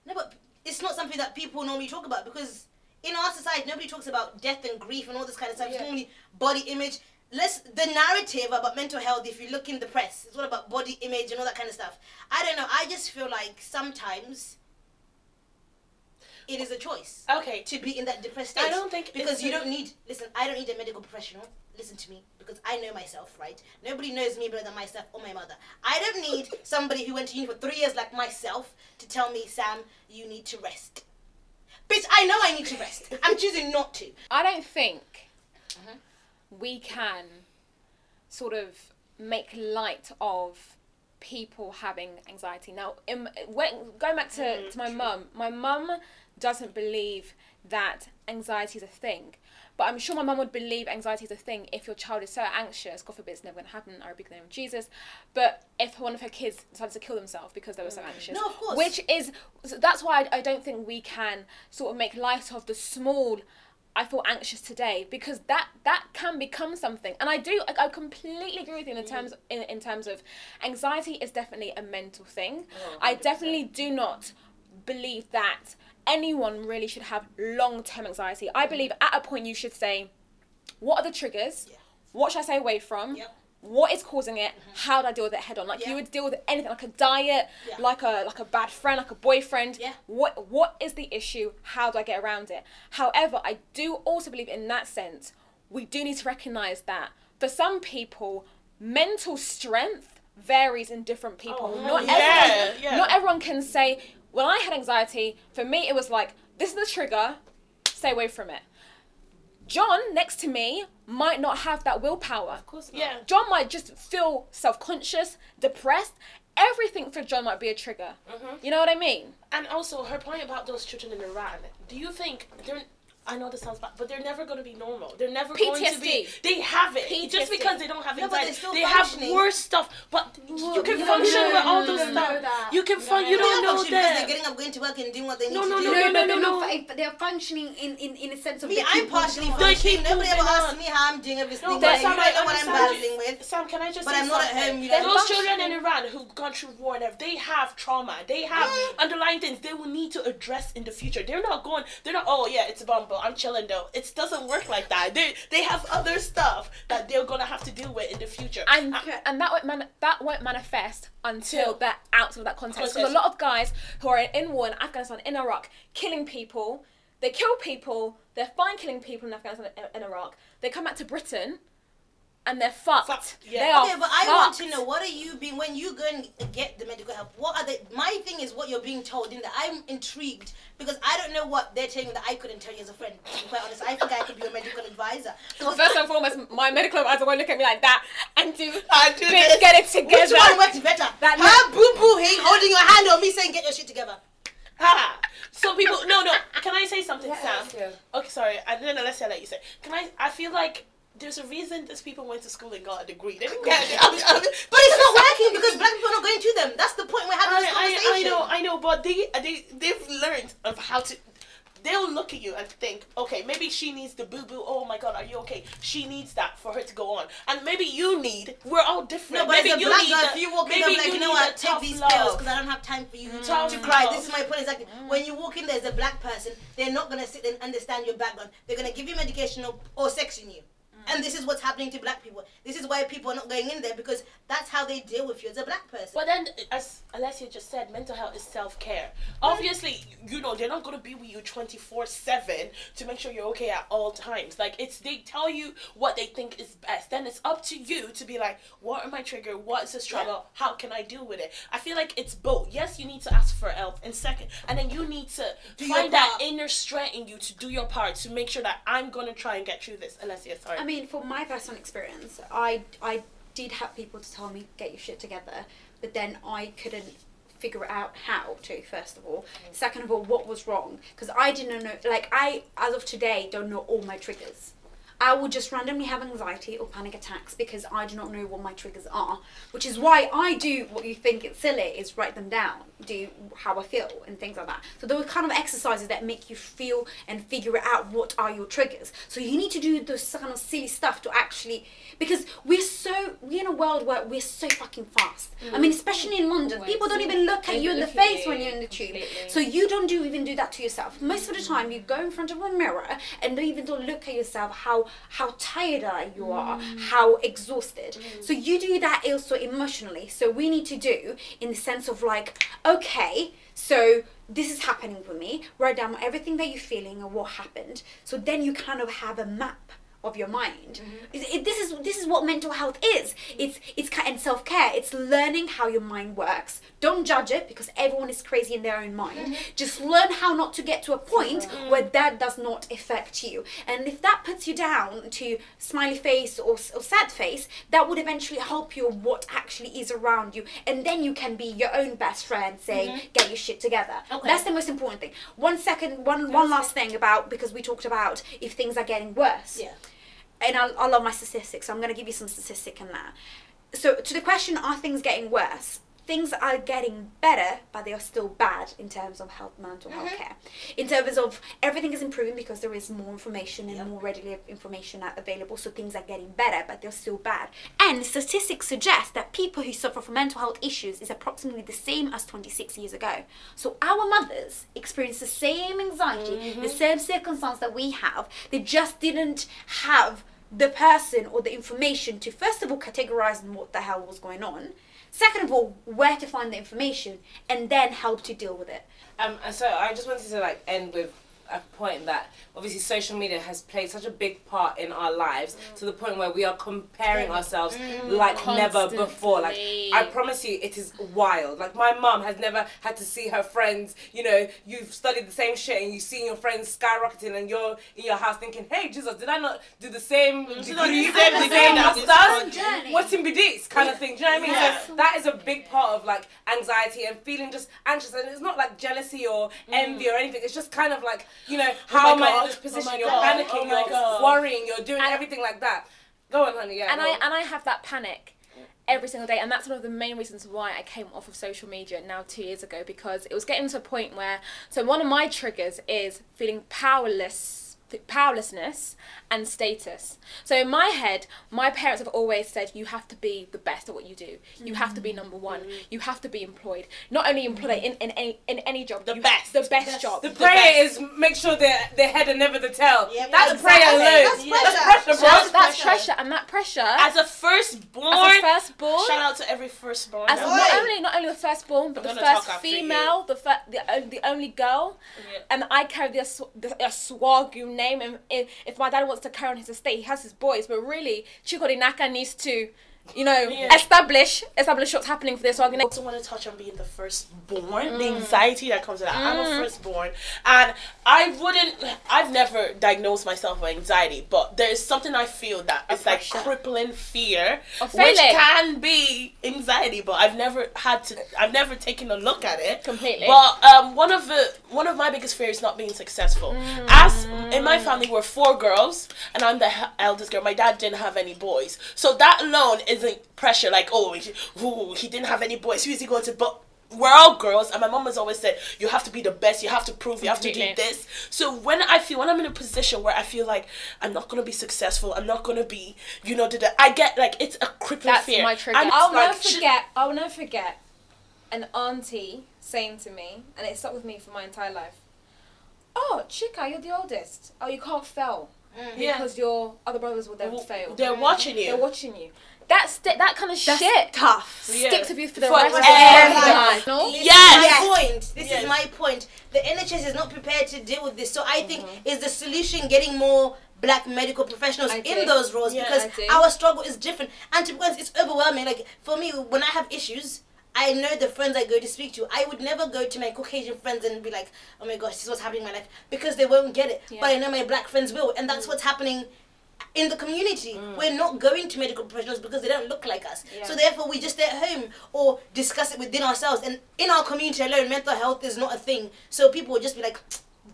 [SPEAKER 6] No, but it's not something that people normally talk about because in our society nobody talks about death and grief and all this kind of stuff. It's
[SPEAKER 3] Yeah.
[SPEAKER 6] normally body image. Let's the narrative about mental health. If you look in the press, it's all about body image and all that kind of stuff. I don't know. I just feel like sometimes it is a choice
[SPEAKER 2] Okay.
[SPEAKER 6] to be in that depressed state.
[SPEAKER 2] I don't think
[SPEAKER 6] because
[SPEAKER 2] it's
[SPEAKER 6] you don't need. Listen, I don't need a medical professional. Listen to me because I know myself, right? Nobody knows me better than myself or my mother. I don't need somebody who went to uni for three years like myself to tell me, Sam, you need to rest. Bitch, I know I need to rest. I'm choosing not to.
[SPEAKER 1] I don't think
[SPEAKER 6] Uh-huh.
[SPEAKER 1] we can sort of make light of people having anxiety. Now, in, when, going back to,
[SPEAKER 6] Mm-hmm.
[SPEAKER 1] to my mum, my mum doesn't believe that anxiety is a thing. But I'm sure my mum would believe anxiety is a thing if your child is so anxious, God forbid it's never going to happen, I rebuke the name of Jesus. But if one of her kids decided to kill themselves because they were so anxious.
[SPEAKER 6] Mm. No, of course.
[SPEAKER 1] Which is, so that's why I, I don't think we can sort of make light of the small, I feel anxious today because that that can become something. And I do, I, I completely agree with you in the terms, in, in terms of anxiety is definitely a mental thing. I definitely do not believe that anyone really should have long term anxiety. I believe at a point you should say, what are the triggers?
[SPEAKER 6] Yeah.
[SPEAKER 1] What should I stay away from?
[SPEAKER 6] Yep.
[SPEAKER 1] What is causing it? Mm-hmm. How do I deal with it head on? Like
[SPEAKER 6] Yeah.
[SPEAKER 1] you would deal with anything, like a diet,
[SPEAKER 6] Yeah.
[SPEAKER 1] like a like a bad friend, like a boyfriend.
[SPEAKER 6] Yeah.
[SPEAKER 1] What what is the issue? How do I get around it? However, I do also believe in that sense, we do need to recognize that for some people, mental strength varies in different oh, people.
[SPEAKER 3] Oh,
[SPEAKER 1] not
[SPEAKER 2] yeah,
[SPEAKER 1] everyone, not everyone can say. When I had anxiety, for me it was like this is the trigger, stay away from it. John next to me might not have that willpower.
[SPEAKER 3] Of course not.
[SPEAKER 2] Yeah.
[SPEAKER 1] John might just feel self conscious, depressed. Everything for John might be a trigger.
[SPEAKER 3] Mm-hmm.
[SPEAKER 1] You know what I mean?
[SPEAKER 2] And also, her point about those children in Iran. Do you think they're? I know this sounds bad, but they're never going to be normal. They're never going to be.
[SPEAKER 1] PTSD.
[SPEAKER 2] They have it.
[SPEAKER 1] PTSD.
[SPEAKER 2] Just because they don't have
[SPEAKER 6] No,
[SPEAKER 2] anxiety,
[SPEAKER 6] they're
[SPEAKER 2] they have
[SPEAKER 6] functioning.
[SPEAKER 2] worse stuff. But you can
[SPEAKER 5] no,
[SPEAKER 2] function
[SPEAKER 5] no,
[SPEAKER 2] with all
[SPEAKER 5] no,
[SPEAKER 2] those
[SPEAKER 5] no,
[SPEAKER 2] stuff.
[SPEAKER 5] no, that.
[SPEAKER 2] You can fun. You
[SPEAKER 6] They
[SPEAKER 2] don't know
[SPEAKER 6] functioning because they're getting up, going to work, and doing what they need
[SPEAKER 2] No,
[SPEAKER 6] to
[SPEAKER 2] no,
[SPEAKER 6] do.
[SPEAKER 2] no,
[SPEAKER 5] No, no,
[SPEAKER 2] no,
[SPEAKER 5] no,
[SPEAKER 2] no.
[SPEAKER 5] no. They're functioning in, in, in a sense of
[SPEAKER 6] Me,
[SPEAKER 5] they
[SPEAKER 6] I'm partially
[SPEAKER 5] moving.
[SPEAKER 2] They keep
[SPEAKER 6] functioning. Nobody ever
[SPEAKER 2] moving
[SPEAKER 6] asks me how I'm doing everything.
[SPEAKER 2] No,
[SPEAKER 6] like,
[SPEAKER 2] but
[SPEAKER 6] you
[SPEAKER 2] Sam,
[SPEAKER 6] don't
[SPEAKER 2] I
[SPEAKER 6] know what I'm battling with.
[SPEAKER 2] Sam, can I just
[SPEAKER 6] But
[SPEAKER 2] say
[SPEAKER 6] I'm not at
[SPEAKER 2] something?
[SPEAKER 6] home, you know.
[SPEAKER 2] Those children in Iran who've gone through war and everything, they have trauma. They have underlying things they will need to address in the future. They're not going. They're not. Oh yeah, it's a bomb, I'm chilling though. It doesn't work like that. They they have other stuff that they're gonna have to deal with in the future.
[SPEAKER 1] and
[SPEAKER 2] Uh,
[SPEAKER 1] and that won't man- that won't manifest until they're out of that context. Because a lot of guys who are in war in Afghanistan, in Iraq, killing people, they kill people. They're fine killing people in Afghanistan, in Iraq. They come back to Britain, and they're fucked.
[SPEAKER 2] Fucked, yeah.
[SPEAKER 1] They are
[SPEAKER 6] Okay, but I want to know what are you being when you go and get the medical help? What are they? My thing is what you're being told. In that I'm intrigued because I don't know what they're telling me that I couldn't tell you as a friend. To be quite honest, I think I could be a medical advisor.
[SPEAKER 1] Well, first and foremost, my medical advisor won't look at me like that and do,
[SPEAKER 2] I do
[SPEAKER 1] bitch,
[SPEAKER 2] this.
[SPEAKER 1] get it together.
[SPEAKER 6] Which
[SPEAKER 1] together.
[SPEAKER 6] one works better?
[SPEAKER 1] That
[SPEAKER 6] Her boo boo holding your hand on me saying get your shit together.
[SPEAKER 2] Ha! So people, no, no. Can I say something, Sam?
[SPEAKER 3] Yeah.
[SPEAKER 2] Okay, sorry. I didn't let's say let you say. Can I? I feel like there's a reason these people went to school and got a degree. They didn't get it. I mean, I mean,
[SPEAKER 6] But it's not working because black people are not going to them. That's the point we're having this
[SPEAKER 2] I, I, I know, I know, but they they they've learned of how to. They'll look at you and think, okay, maybe she needs the boo boo. Oh my god, are you okay? She needs that for her to go on, and maybe you need. We're all different.
[SPEAKER 6] No, but
[SPEAKER 2] maybe
[SPEAKER 6] as a
[SPEAKER 2] you
[SPEAKER 6] black
[SPEAKER 2] need
[SPEAKER 6] girl, if you walk in, I'm like, you know what, take these
[SPEAKER 2] love.
[SPEAKER 6] pills because I don't have time for you mm.
[SPEAKER 2] Tough
[SPEAKER 6] to cry.
[SPEAKER 2] love.
[SPEAKER 6] This is my point exactly. Mm. When you walk in there as a black person, they're not going to sit and understand your background. They're going to give you medication or, or section you. And this is what's happening to black people. This is why people are not going in there because that's how they deal with you as a black person.
[SPEAKER 2] But then, as Alessia just said, mental health is self care. Obviously, you know they're not gonna be with you twenty four seven to make sure you're okay at all times. Like it's they tell you what they think is best. Then it's up to you to be like, what are my trigger? What is the struggle? How can I deal with it? I feel like it's both. Yes, you need to ask for help, and second, and then you need to
[SPEAKER 6] Do
[SPEAKER 2] find that inner strength in you to do your part to make sure that I'm gonna try and get through this. Alessia, sorry.
[SPEAKER 5] I mean, for my personal experience, I I did have people to tell me get your shit together, but then I couldn't figure out how to. First of all, second of all, what was wrong? Because I didn't know. Like I, as of today, don't know all my triggers. I will just randomly have anxiety or panic attacks because I do not know what my triggers are, which is why I do what you think it's silly is write them down, do how I feel and things like that. So there those kind of exercises that make you feel and figure out what are your triggers. So you need to do those kind of silly stuff to actually because we're so we're in a world where we're so fucking fast. I mean, especially in London, people don't even look at you in the face when
[SPEAKER 3] you
[SPEAKER 5] you're in the tube.
[SPEAKER 3] completely.
[SPEAKER 5] So you don't do even do that to yourself. Most of the time, you go in front of a mirror and don't even don't look at yourself how how tired are you are, mm. how exhausted. Mm. So you do that also emotionally. So we need to do in the sense of like, okay, so this is happening for me. Write down everything that you're feeling and what happened. So then you kind of have a map of your mind. Mm-hmm. It- it- this is this is what mental health is. Mm-hmm. It's it's and self care. It's learning how your mind works. Don't judge it because everyone is crazy in their own mind. Mm-hmm. Just learn how not to get to a point where that does not affect you. And if that puts you down to smiley face or, or sad face, that would eventually help you what actually is around you. And then you can be your own best friend saying, get your shit together.
[SPEAKER 6] Okay.
[SPEAKER 5] That's the most important thing. One second, one one last thing about because we talked about if things are getting worse
[SPEAKER 6] Yeah.
[SPEAKER 5] And I, I love my statistics, so I'm going to give you some statistic in there. So, to the question, are things getting worse? Things are getting better, but they are still bad in terms of health, mental health mm-hmm. care. In terms of everything is improving because there is more information and more readily information available, so things are getting better, but they're still bad. And statistics suggest that people who suffer from mental health issues is approximately the same as 26 years ago. So our mothers experienced the same anxiety, the mm-hmm. same circumstance that we have. They just didn't have the person or the information to first of all categorize what the hell was going on second of all where to find the information and then help to deal with it.
[SPEAKER 3] Um, so I just wanted to like end with a point that obviously social media has played such a big part in our lives mm. to the point where we are comparing ourselves mm, like never before. Like I promise you, it is wild. Like my mum has never had to see her friends. You know, you've studied the same shit and you've seen your friends skyrocketing, and you're in your house thinking, "Hey, Jesus, did I not do the same mm,
[SPEAKER 2] not
[SPEAKER 3] degree,
[SPEAKER 2] the same
[SPEAKER 3] the same
[SPEAKER 2] that this
[SPEAKER 3] masters?
[SPEAKER 5] journey.
[SPEAKER 3] What's in bidis kind of thing? Do you know what I mean?
[SPEAKER 2] Yeah.
[SPEAKER 3] So that is a big part of like anxiety and feeling just anxious, and it's not like jealousy or envy or anything. It's just kind of like you know, how
[SPEAKER 2] Mm. my
[SPEAKER 3] am I in this
[SPEAKER 2] Oh
[SPEAKER 3] position?
[SPEAKER 2] my
[SPEAKER 3] you're
[SPEAKER 2] God.
[SPEAKER 3] panicking,
[SPEAKER 2] Oh
[SPEAKER 3] you're
[SPEAKER 2] God.
[SPEAKER 3] worrying, you're doing
[SPEAKER 1] And-
[SPEAKER 3] everything like that. Go on, honey. Yeah.
[SPEAKER 1] and I and I have that panic every single day, and that's one of the main reasons why I came off of social media now two years ago because it was getting to a point where so one of my triggers is feeling powerless powerlessness and status so in my head my parents have always said you have to be the best at what you do you have to be mm. number one mm. you have to be employed not only employed in, in any in any job
[SPEAKER 2] The best.
[SPEAKER 1] the best job
[SPEAKER 3] The prayer is make sure they're the head and never the tail.
[SPEAKER 6] Yep,
[SPEAKER 3] that's
[SPEAKER 6] exactly.
[SPEAKER 3] prayer alone.
[SPEAKER 6] That's
[SPEAKER 3] That's
[SPEAKER 6] pressure.
[SPEAKER 3] pressure, bro.
[SPEAKER 1] that's, that's
[SPEAKER 6] pressure.
[SPEAKER 1] pressure and that pressure
[SPEAKER 2] As a firstborn,
[SPEAKER 1] as a firstborn
[SPEAKER 2] shout out to every firstborn.
[SPEAKER 1] As
[SPEAKER 2] out
[SPEAKER 1] not only not only the firstborn, but
[SPEAKER 2] I'm
[SPEAKER 1] the first
[SPEAKER 2] talk after you.
[SPEAKER 1] female, the fir- the on- the only girl,
[SPEAKER 2] Yeah.
[SPEAKER 1] and I carry the, Sw- the a Swagu name. And if, my dad wants to carry on his estate, he has his boys. But really, Chukwudinaka needs to, you know,
[SPEAKER 2] Yeah.
[SPEAKER 1] establish establish what's happening for this Swagu
[SPEAKER 2] I also want to touch on being the firstborn, the
[SPEAKER 1] Mm.
[SPEAKER 2] anxiety that comes with that. I'm a firstborn, and I wouldn't. I've never diagnosed myself with anxiety, but there's something I feel that it's like crippling fear, which can be anxiety. But I've never had to. I've never taken a look at it
[SPEAKER 1] Completely.
[SPEAKER 2] But um, one of the one of my biggest fears is not being successful.
[SPEAKER 1] Mm.
[SPEAKER 2] As in my family, we're four girls, and I'm the eldest girl. My dad didn't have any boys, so that alone isn't pressure. Like, oh, he, ooh, he didn't have any boys. Who is he going to? But we're all girls, and my mom has always said, you have to be the best. You have to prove. You have to do this. So when I feel when I'm in a position where I feel like I'm not gonna be successful, I'm not gonna be, you know, da- da- I get like it's a crippling
[SPEAKER 1] That's
[SPEAKER 2] fear.
[SPEAKER 1] my trigger.
[SPEAKER 2] I'm
[SPEAKER 1] I'll
[SPEAKER 2] like,
[SPEAKER 1] never
[SPEAKER 2] sh-
[SPEAKER 1] forget. I'll never forget an auntie saying to me, and it stuck with me for my entire life. Oh, chica you're the oldest. Oh, you can't fail mm.
[SPEAKER 2] Yeah.
[SPEAKER 1] because your other brothers will then
[SPEAKER 2] Well,
[SPEAKER 1] fail.
[SPEAKER 2] They're watching you.
[SPEAKER 1] They're watching you. That sti- that kind of
[SPEAKER 5] That's
[SPEAKER 1] shit
[SPEAKER 5] tough.
[SPEAKER 2] Yeah.
[SPEAKER 1] sticks with you for the
[SPEAKER 2] For
[SPEAKER 1] rest of your
[SPEAKER 6] life.
[SPEAKER 1] life. No?
[SPEAKER 6] This
[SPEAKER 2] Yes.
[SPEAKER 6] is
[SPEAKER 2] Yes.
[SPEAKER 6] my point. This
[SPEAKER 2] Yes.
[SPEAKER 6] is my point. The NHS is not prepared to deal with this. So I think
[SPEAKER 1] Mm-hmm.
[SPEAKER 6] is the solution getting more black medical professionals
[SPEAKER 1] I
[SPEAKER 6] in
[SPEAKER 1] do.
[SPEAKER 6] those roles
[SPEAKER 2] Yeah,
[SPEAKER 6] because our struggle is different. And to be honest, it's overwhelming. Like for me, when I have issues, I know the friends I go to speak to. I would never go to my Caucasian friends and be like, "Oh my gosh, this is what's happening in my life," because they won't get it.
[SPEAKER 1] Yeah.
[SPEAKER 6] But I know my black friends will, and
[SPEAKER 1] Mm.
[SPEAKER 6] that's what's happening in the community. Mm. We're not going to medical professionals because they don't look like us.
[SPEAKER 1] Yeah.
[SPEAKER 6] So therefore, we just stay at home or discuss it within ourselves. And in our community alone, mental health is not a thing. So people will just be like,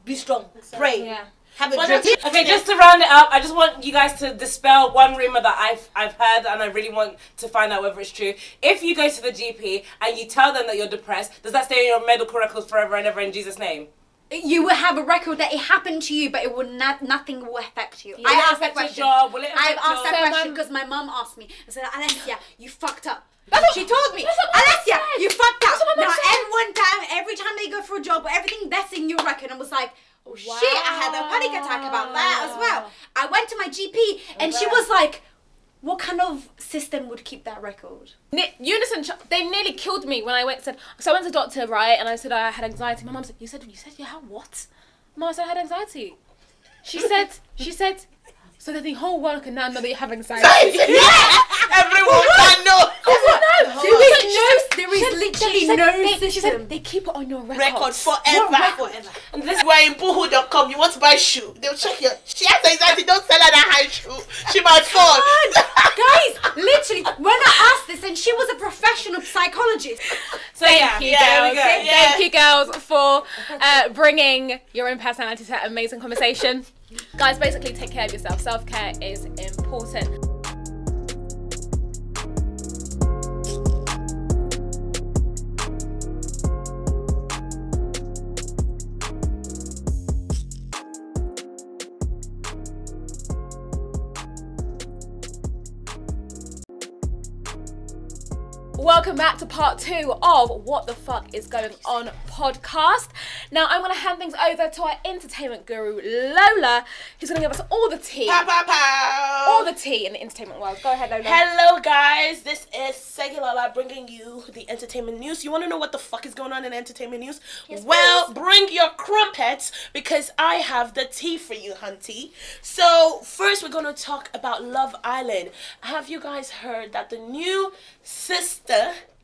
[SPEAKER 6] "Be strong, pray,
[SPEAKER 1] Yeah.
[SPEAKER 6] have a drink."
[SPEAKER 3] Okay, just to round it up, I just want you guys to dispel one rumor that I've I've heard, and I really want to find out whether it's true. If you go to the GP and you tell them that you're depressed, does that stay in your medical records forever and ever in Jesus' name?
[SPEAKER 5] You will have a record that it happened to you, but it will not. Nothing will affect you.
[SPEAKER 3] Will
[SPEAKER 5] I asked that question.
[SPEAKER 3] job? Will it
[SPEAKER 5] I've asked
[SPEAKER 3] your-
[SPEAKER 5] that
[SPEAKER 1] So
[SPEAKER 5] question because my mum asked me. I said, Alessia, you fucked up.
[SPEAKER 1] That's what-
[SPEAKER 5] she told me,
[SPEAKER 1] that's what my mum
[SPEAKER 5] Alessia, you fucked up.
[SPEAKER 1] That's what my
[SPEAKER 5] now,
[SPEAKER 1] said.
[SPEAKER 5] every one time, every time they go for a job, everything that's in your record, I was like, oh shit, I had a panic attack about that as well. I went to my GP, and she was like, what kind of system would keep that record?
[SPEAKER 1] Ni- Unison, they nearly killed me when I went. Said so. I went to the doctor, right, and I said I had anxiety. My mum said, "You said you said you had what?" Mum said I had anxiety. She said, she said, so that the whole world can now know that you have anxiety.
[SPEAKER 2] Everyone can know.
[SPEAKER 5] There is no, there is literally
[SPEAKER 1] said,
[SPEAKER 5] no
[SPEAKER 1] they,
[SPEAKER 5] system.
[SPEAKER 1] she said they keep it on your records.
[SPEAKER 2] Record forever.
[SPEAKER 6] Forever.
[SPEAKER 2] And this is why in boohoo.com you want to buy shoe. They'll check your. She has anxiety. Don't sell her that high shoe. She might fall.
[SPEAKER 5] Guys, literally, when I asked this, and she was a professional psychologist.
[SPEAKER 3] So
[SPEAKER 1] Thank
[SPEAKER 3] yeah,
[SPEAKER 1] you,
[SPEAKER 3] yeah,
[SPEAKER 1] girls.
[SPEAKER 3] go.
[SPEAKER 2] Yeah.
[SPEAKER 1] Thank you, girls, for uh, bringing your own personality to that amazing conversation. Guys, basically, take care of yourself. Self care is important. Welcome back to part two of What the Fuck is Going On podcast. Now, I'm going to hand things over to our entertainment guru, Lola, who's going to give us all the tea.
[SPEAKER 2] Pow, pow, pow.
[SPEAKER 1] All the tea in the entertainment world. Go ahead, Lola.
[SPEAKER 2] Hello, guys. This is Segilala bringing you the entertainment news. You want to know what the fuck is going on in entertainment news? well, bring your crumpets because I have the tea for you, hunty. So, first, we're going to talk about Love Island. Have you guys heard that the new sister,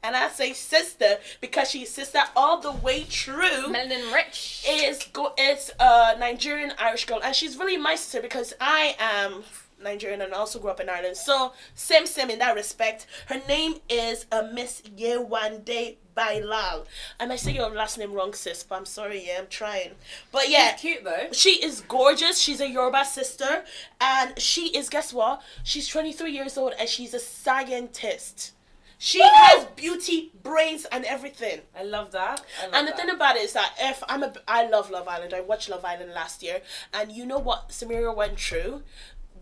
[SPEAKER 2] and I say sister because she's sister all the way through,
[SPEAKER 1] Melanin Rich.
[SPEAKER 2] is go is a Nigerian Irish girl, and she's really my sister because I am Nigerian and also grew up in Ireland. So same same in that respect. Her name is uh, Miss Yewande Biala. And I might say your last name wrong, sis, but I'm sorry. Yeah, I'm trying. But yeah,
[SPEAKER 3] Cute though.
[SPEAKER 2] she is gorgeous. She's a Yoruba sister, and she is guess what? She's 23 years old, and she's a scientist. She has beauty, brains, and everything.
[SPEAKER 3] I love that. I love
[SPEAKER 2] And the
[SPEAKER 3] that.
[SPEAKER 2] thing about it is that if I'm a, I love Love Island. I watched Love Island last year, and you know what Samira went through.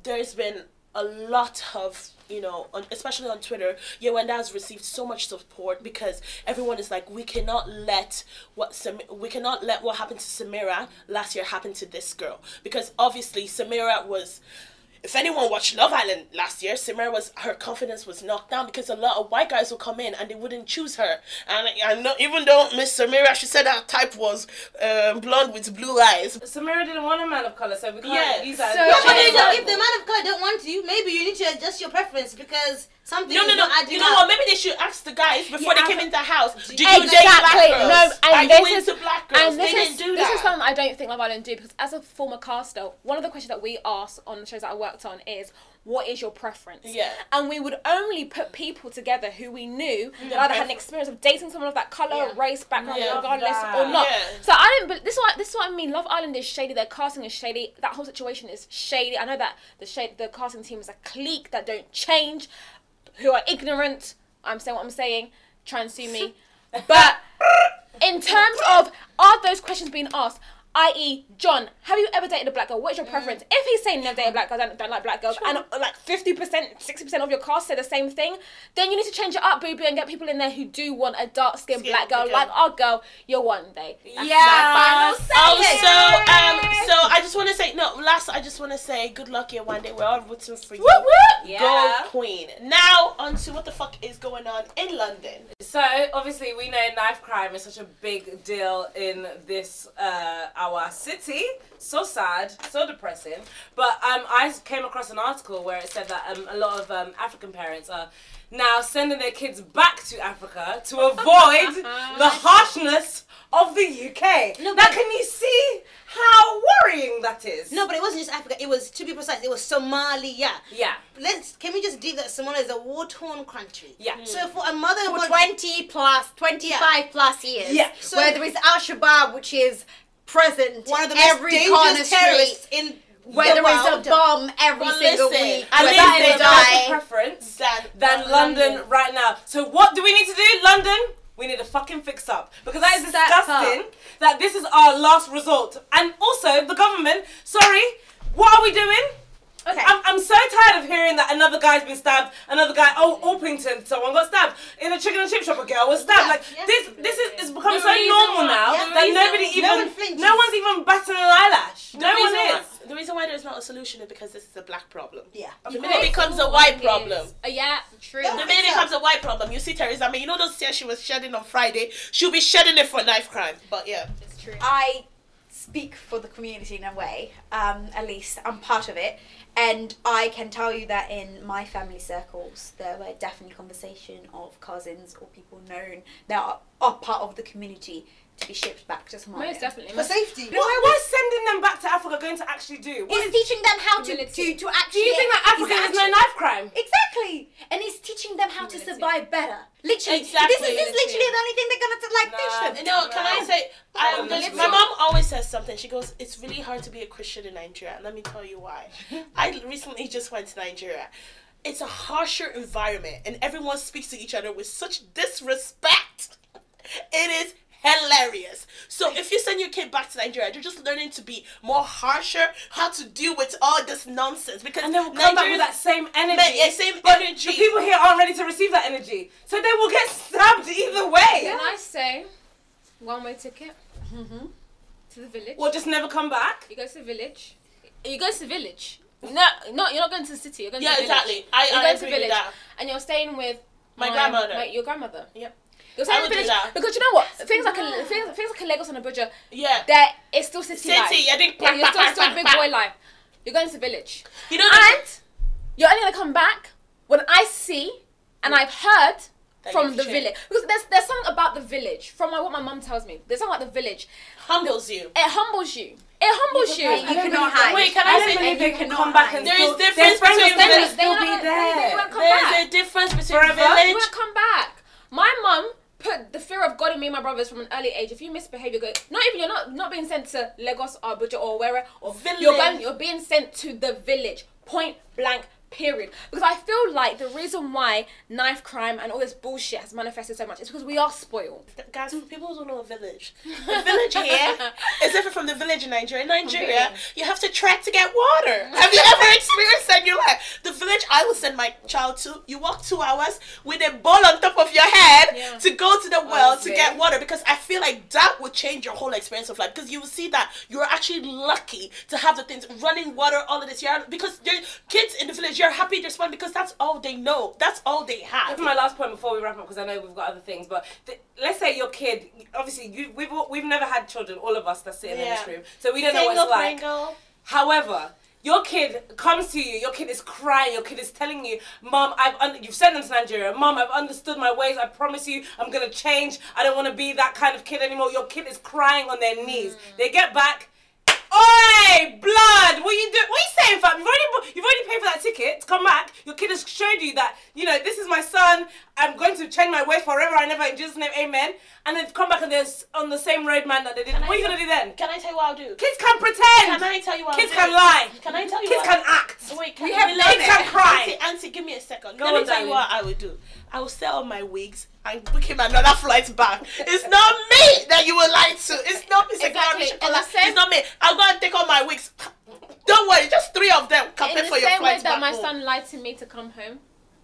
[SPEAKER 2] There's been a lot of you know, on, especially on Twitter, Yewande has received so much support because everyone is like, we cannot let what Sam- we cannot let what happened to Samira last year happen to this girl because obviously Samira was if anyone watched Love Island last year, Samira was her confidence was knocked down because a lot of white guys would come in and they wouldn't choose her. And I know even though Miss Samira, she said her type was um, blonde with blue eyes.
[SPEAKER 3] Samira didn't want a man of color, so we can't
[SPEAKER 2] Yeah,
[SPEAKER 3] use that.
[SPEAKER 1] so-
[SPEAKER 3] as
[SPEAKER 6] Yeah,
[SPEAKER 3] an
[SPEAKER 6] but if the man of color don't want you, maybe you need to adjust your preference because something
[SPEAKER 2] No, no, no. You know
[SPEAKER 6] up.
[SPEAKER 2] what? Maybe they should ask the guys before
[SPEAKER 3] Yeah,
[SPEAKER 2] they came into the house. Do you
[SPEAKER 1] Exactly.
[SPEAKER 2] date black girls?
[SPEAKER 1] No, and
[SPEAKER 2] Are
[SPEAKER 1] this is-
[SPEAKER 2] black girls?
[SPEAKER 1] And this
[SPEAKER 2] they
[SPEAKER 1] is
[SPEAKER 2] didn't do
[SPEAKER 1] this is something I don't think Love Island do because as a former caster, one of the questions that we ask on the shows that I worked on is what is your preference?
[SPEAKER 2] Yeah.
[SPEAKER 1] And we would only put people together who we knew that either had an experience of dating someone of that colour,
[SPEAKER 6] Yeah.
[SPEAKER 1] race, background,
[SPEAKER 2] Yeah.
[SPEAKER 1] regardless or not.
[SPEAKER 2] Yeah.
[SPEAKER 1] So I don't. But this is what this is what I mean. Love Island is shady. Their casting is shady. That whole situation is shady. I know that the shade the casting team is a clique that don't change, who are ignorant. I'm saying what I'm saying. Try and sue me. But in terms of are those questions being asked? I.e., John, have you ever dated a black girl? What's your preference? If he's saying never dated a black girl, don't, don't like black girls, and uh, like fifty percent, sixty percent of your cast say the same thing, then you need to change it up, boo boo, and get people in there who do want a dark skinned
[SPEAKER 2] Skin
[SPEAKER 1] black girl,
[SPEAKER 2] girl.
[SPEAKER 1] like our girl. Yewande. That's
[SPEAKER 3] Yeah.
[SPEAKER 1] my final say.
[SPEAKER 2] Also, um, so I just want to say no. Last, I just want to say good luck Yewande. We're all rooting for you.
[SPEAKER 1] Whoop, whoop.
[SPEAKER 3] Yeah.
[SPEAKER 2] Go Queen. Now on to what the fuck is going on in London.
[SPEAKER 3] So obviously we know knife crime is such a big deal in this uh, our city. So sad, so depressing. But um, I came across an article where it said that um, a lot of um, African parents are now sending their kids back to Africa to avoid the harshness of the UK.
[SPEAKER 6] No,
[SPEAKER 3] now can you see how worrying that is?
[SPEAKER 6] No, but it wasn't just Africa. It was, to be precise, it was Somalia.
[SPEAKER 3] Yeah.
[SPEAKER 6] Let's can we just deep that Somalia is a war-torn country.
[SPEAKER 3] Yeah.
[SPEAKER 6] So for a mother
[SPEAKER 5] for 20 plus, 25 plus years.
[SPEAKER 3] Yeah.
[SPEAKER 6] So-
[SPEAKER 5] where there is Al Shabaab, which is present
[SPEAKER 6] one of the
[SPEAKER 5] every
[SPEAKER 6] most
[SPEAKER 5] corner street,
[SPEAKER 6] terrorists in
[SPEAKER 5] where
[SPEAKER 6] the
[SPEAKER 5] there is
[SPEAKER 6] world.
[SPEAKER 5] a bomb every
[SPEAKER 2] Well,
[SPEAKER 5] single
[SPEAKER 2] listen,
[SPEAKER 5] week,
[SPEAKER 2] at
[SPEAKER 5] where
[SPEAKER 2] least
[SPEAKER 3] that
[SPEAKER 2] they
[SPEAKER 3] is
[SPEAKER 5] people
[SPEAKER 2] don't-
[SPEAKER 3] my
[SPEAKER 5] die.
[SPEAKER 3] preference
[SPEAKER 2] Than,
[SPEAKER 3] than London right now. So what do we need to do? London, we need to fucking fix up because that is
[SPEAKER 5] Step
[SPEAKER 3] disgusting.
[SPEAKER 5] up.
[SPEAKER 3] That this is our last resort, and also the government. Sorry, what are we doing?
[SPEAKER 5] Okay.
[SPEAKER 3] I'm, I'm so tired of hearing that another guy's been stabbed, another guy, oh, Orpington, someone got stabbed. In a chicken and chip shop, a girl was stabbed. Like,
[SPEAKER 6] Yeah.
[SPEAKER 3] this this is it's become
[SPEAKER 2] The
[SPEAKER 3] so normal
[SPEAKER 2] why-
[SPEAKER 3] now
[SPEAKER 2] yeah,
[SPEAKER 3] that
[SPEAKER 2] reason-
[SPEAKER 3] nobody
[SPEAKER 6] no
[SPEAKER 3] even,
[SPEAKER 6] one flinches.
[SPEAKER 3] no one's even batting an eyelash.
[SPEAKER 2] The
[SPEAKER 3] No
[SPEAKER 2] reason
[SPEAKER 3] one
[SPEAKER 2] why,
[SPEAKER 3] is.
[SPEAKER 2] the reason why there's not a solution is because this is a black problem.
[SPEAKER 6] Yeah.
[SPEAKER 2] The minute it becomes a white problem.
[SPEAKER 1] Uh, yeah, true.
[SPEAKER 2] The minute it becomes a white problem, you see Theresa, I mean, you know those tears she was shedding on Friday? She'll be shedding it for knife crime. But yeah.
[SPEAKER 1] It's true.
[SPEAKER 5] I speak for the community in a way, um, at least I'm part of it, and I can tell you that in my family circles, there were definitely conversation of cousins or people known that are, are part of the community to be shipped back to Somalia.
[SPEAKER 1] Most definitely.
[SPEAKER 6] For safety.
[SPEAKER 3] What, was sending them back to Africa going to actually do? What
[SPEAKER 5] It's
[SPEAKER 3] is-
[SPEAKER 5] teaching them how to,
[SPEAKER 1] Humility.
[SPEAKER 5] to, to
[SPEAKER 3] do
[SPEAKER 5] actually.
[SPEAKER 3] you think that Africa
[SPEAKER 5] it's
[SPEAKER 3] has no
[SPEAKER 5] actually-
[SPEAKER 3] knife crime?
[SPEAKER 5] Exactly, and it's teaching them how to survive better. Literally,
[SPEAKER 2] Exactly.
[SPEAKER 5] this is, this literally the only thing they're gonna like
[SPEAKER 3] Nah.
[SPEAKER 5] teach them.
[SPEAKER 2] No, can I say, I,
[SPEAKER 3] Um,
[SPEAKER 2] there's- my mom always says something. She goes, It's really hard to be a Christian in Nigeria. Let me tell you why. I recently just went to Nigeria. It's a harsher environment, and everyone speaks to each other with such disrespect. It is hilarious. So if you send your kid back to Nigeria, they're just learning to be more harsher, how to deal with all this nonsense because
[SPEAKER 3] And they will come back with that same energy.
[SPEAKER 2] Ma- yeah, same
[SPEAKER 3] but
[SPEAKER 2] energy.
[SPEAKER 3] The people here aren't ready to receive that energy. So they will get stabbed either way.
[SPEAKER 1] Can I say one way ticket mm-hmm. to the village?
[SPEAKER 3] Or just never come back.
[SPEAKER 1] You go to the village. You go to the village. No, no, you're not going to the city. You're going
[SPEAKER 2] Yeah,
[SPEAKER 1] to the village.
[SPEAKER 2] Yeah, exactly. I,
[SPEAKER 1] You're
[SPEAKER 2] I
[SPEAKER 1] going
[SPEAKER 2] agree
[SPEAKER 1] to the village,
[SPEAKER 2] that.
[SPEAKER 1] and you're staying with
[SPEAKER 2] My grandmother.
[SPEAKER 1] my- your grandmother.
[SPEAKER 2] Yep.
[SPEAKER 1] You're staying
[SPEAKER 2] I would
[SPEAKER 1] the
[SPEAKER 2] do that.
[SPEAKER 1] because you know what? Things like a, things, things like a Lagos and Abuja,
[SPEAKER 2] Yeah.
[SPEAKER 1] there it's still city, life.
[SPEAKER 2] City, I think.
[SPEAKER 1] Yeah, you're still, still big boy life. You're going to the village,
[SPEAKER 2] You know,
[SPEAKER 1] and you're only gonna come back when I see and I've heard
[SPEAKER 2] That
[SPEAKER 1] from the
[SPEAKER 2] changed.
[SPEAKER 1] village because there's there's something about the village from my, what my mum tells me. There's something about the village.
[SPEAKER 2] humbles you.
[SPEAKER 1] It humbles you. It humbles you.
[SPEAKER 5] You cannot hide.
[SPEAKER 2] Wait, can
[SPEAKER 3] I
[SPEAKER 2] I
[SPEAKER 3] don't
[SPEAKER 2] say
[SPEAKER 3] believe they
[SPEAKER 5] you
[SPEAKER 3] can come back and
[SPEAKER 2] There
[SPEAKER 3] still,
[SPEAKER 2] difference
[SPEAKER 3] their friends
[SPEAKER 2] between
[SPEAKER 3] will
[SPEAKER 2] village-
[SPEAKER 3] still
[SPEAKER 1] They
[SPEAKER 3] be
[SPEAKER 1] won't- they- they
[SPEAKER 3] there.
[SPEAKER 1] won't come
[SPEAKER 2] There's
[SPEAKER 1] back.
[SPEAKER 2] a difference between
[SPEAKER 3] Forever?
[SPEAKER 1] You
[SPEAKER 2] village.
[SPEAKER 1] won't come back. My mum put the fear of God in me my brothers from an early age. If you misbehave, you're go. Not even you're not not being sent to Lagos or Abuja or wherever. Or
[SPEAKER 2] Village.
[SPEAKER 1] You're going. You're being sent to the village. Point blank. Period. Because I feel like the reason why knife crime and all this bullshit has manifested so much is because we are spoiled.
[SPEAKER 2] Guys, people don't know a village. The village here is different from the village in Nigeria. In Nigeria, you have to trek to get water. Have you ever experienced that in your life? The village I will send my child to, you walk two hours with a bowl on top of your head
[SPEAKER 1] Yeah.
[SPEAKER 2] to go to the well
[SPEAKER 1] Honestly.
[SPEAKER 2] to get water because I feel like that would change your whole experience of life because you will see that you're actually lucky to have the things running water, all of this. You're, because kids in the village, you're happy to respond because that's all they know. That's all they have.
[SPEAKER 3] That's my last point before we wrap up because I know we've got other things. But th- let's say your kid, obviously, you, we've we've never had children, all of us that sit in
[SPEAKER 2] Yeah.
[SPEAKER 3] this room, so we don't know what
[SPEAKER 2] Single
[SPEAKER 3] it's like.
[SPEAKER 2] Pringle.
[SPEAKER 3] However, your kid comes to you, your kid is crying, your kid is telling you, Mom, I've un- you've sent them to Nigeria. Mom, I've understood my ways. I promise you, I'm gonna change. I don't want to be that kind of kid anymore. Your kid is crying on their knees.
[SPEAKER 2] Mm.
[SPEAKER 3] They get back. Oi, blood! What you do? What you saying, fam? You've already you've already paid for that ticket to come back. Your kid has showed you that you know this is my son. I'm going to change my ways forever and ever in Jesus' name, Amen. And they've come back and they're on the same road, man, that they did.
[SPEAKER 2] Can
[SPEAKER 3] What
[SPEAKER 2] I
[SPEAKER 3] are you gonna do then?
[SPEAKER 2] Can I tell you what I'll do?
[SPEAKER 3] Kids can pretend.
[SPEAKER 2] Can I tell you what
[SPEAKER 3] Kids
[SPEAKER 2] I'll
[SPEAKER 3] can
[SPEAKER 2] do?
[SPEAKER 3] lie.
[SPEAKER 2] Can I tell you what?
[SPEAKER 3] Kids
[SPEAKER 2] what
[SPEAKER 3] can act.
[SPEAKER 2] Wait, can
[SPEAKER 3] We have kids can cry.
[SPEAKER 2] Auntie, auntie, give me a second.
[SPEAKER 3] Go
[SPEAKER 2] Let me
[SPEAKER 3] on,
[SPEAKER 2] tell you what I would do. I will sell my wigs and book him another flight back. It's not me that you will lie to. It's not Mr.
[SPEAKER 1] Exactly.
[SPEAKER 2] Garish
[SPEAKER 1] In the
[SPEAKER 2] It's not me. I'll go and take all my wigs. Don't worry, just three of them. Can
[SPEAKER 1] In
[SPEAKER 2] pay
[SPEAKER 1] the
[SPEAKER 2] for your flight.
[SPEAKER 1] In the same way
[SPEAKER 2] flight
[SPEAKER 1] that my
[SPEAKER 2] home.
[SPEAKER 1] son lied to me to come home,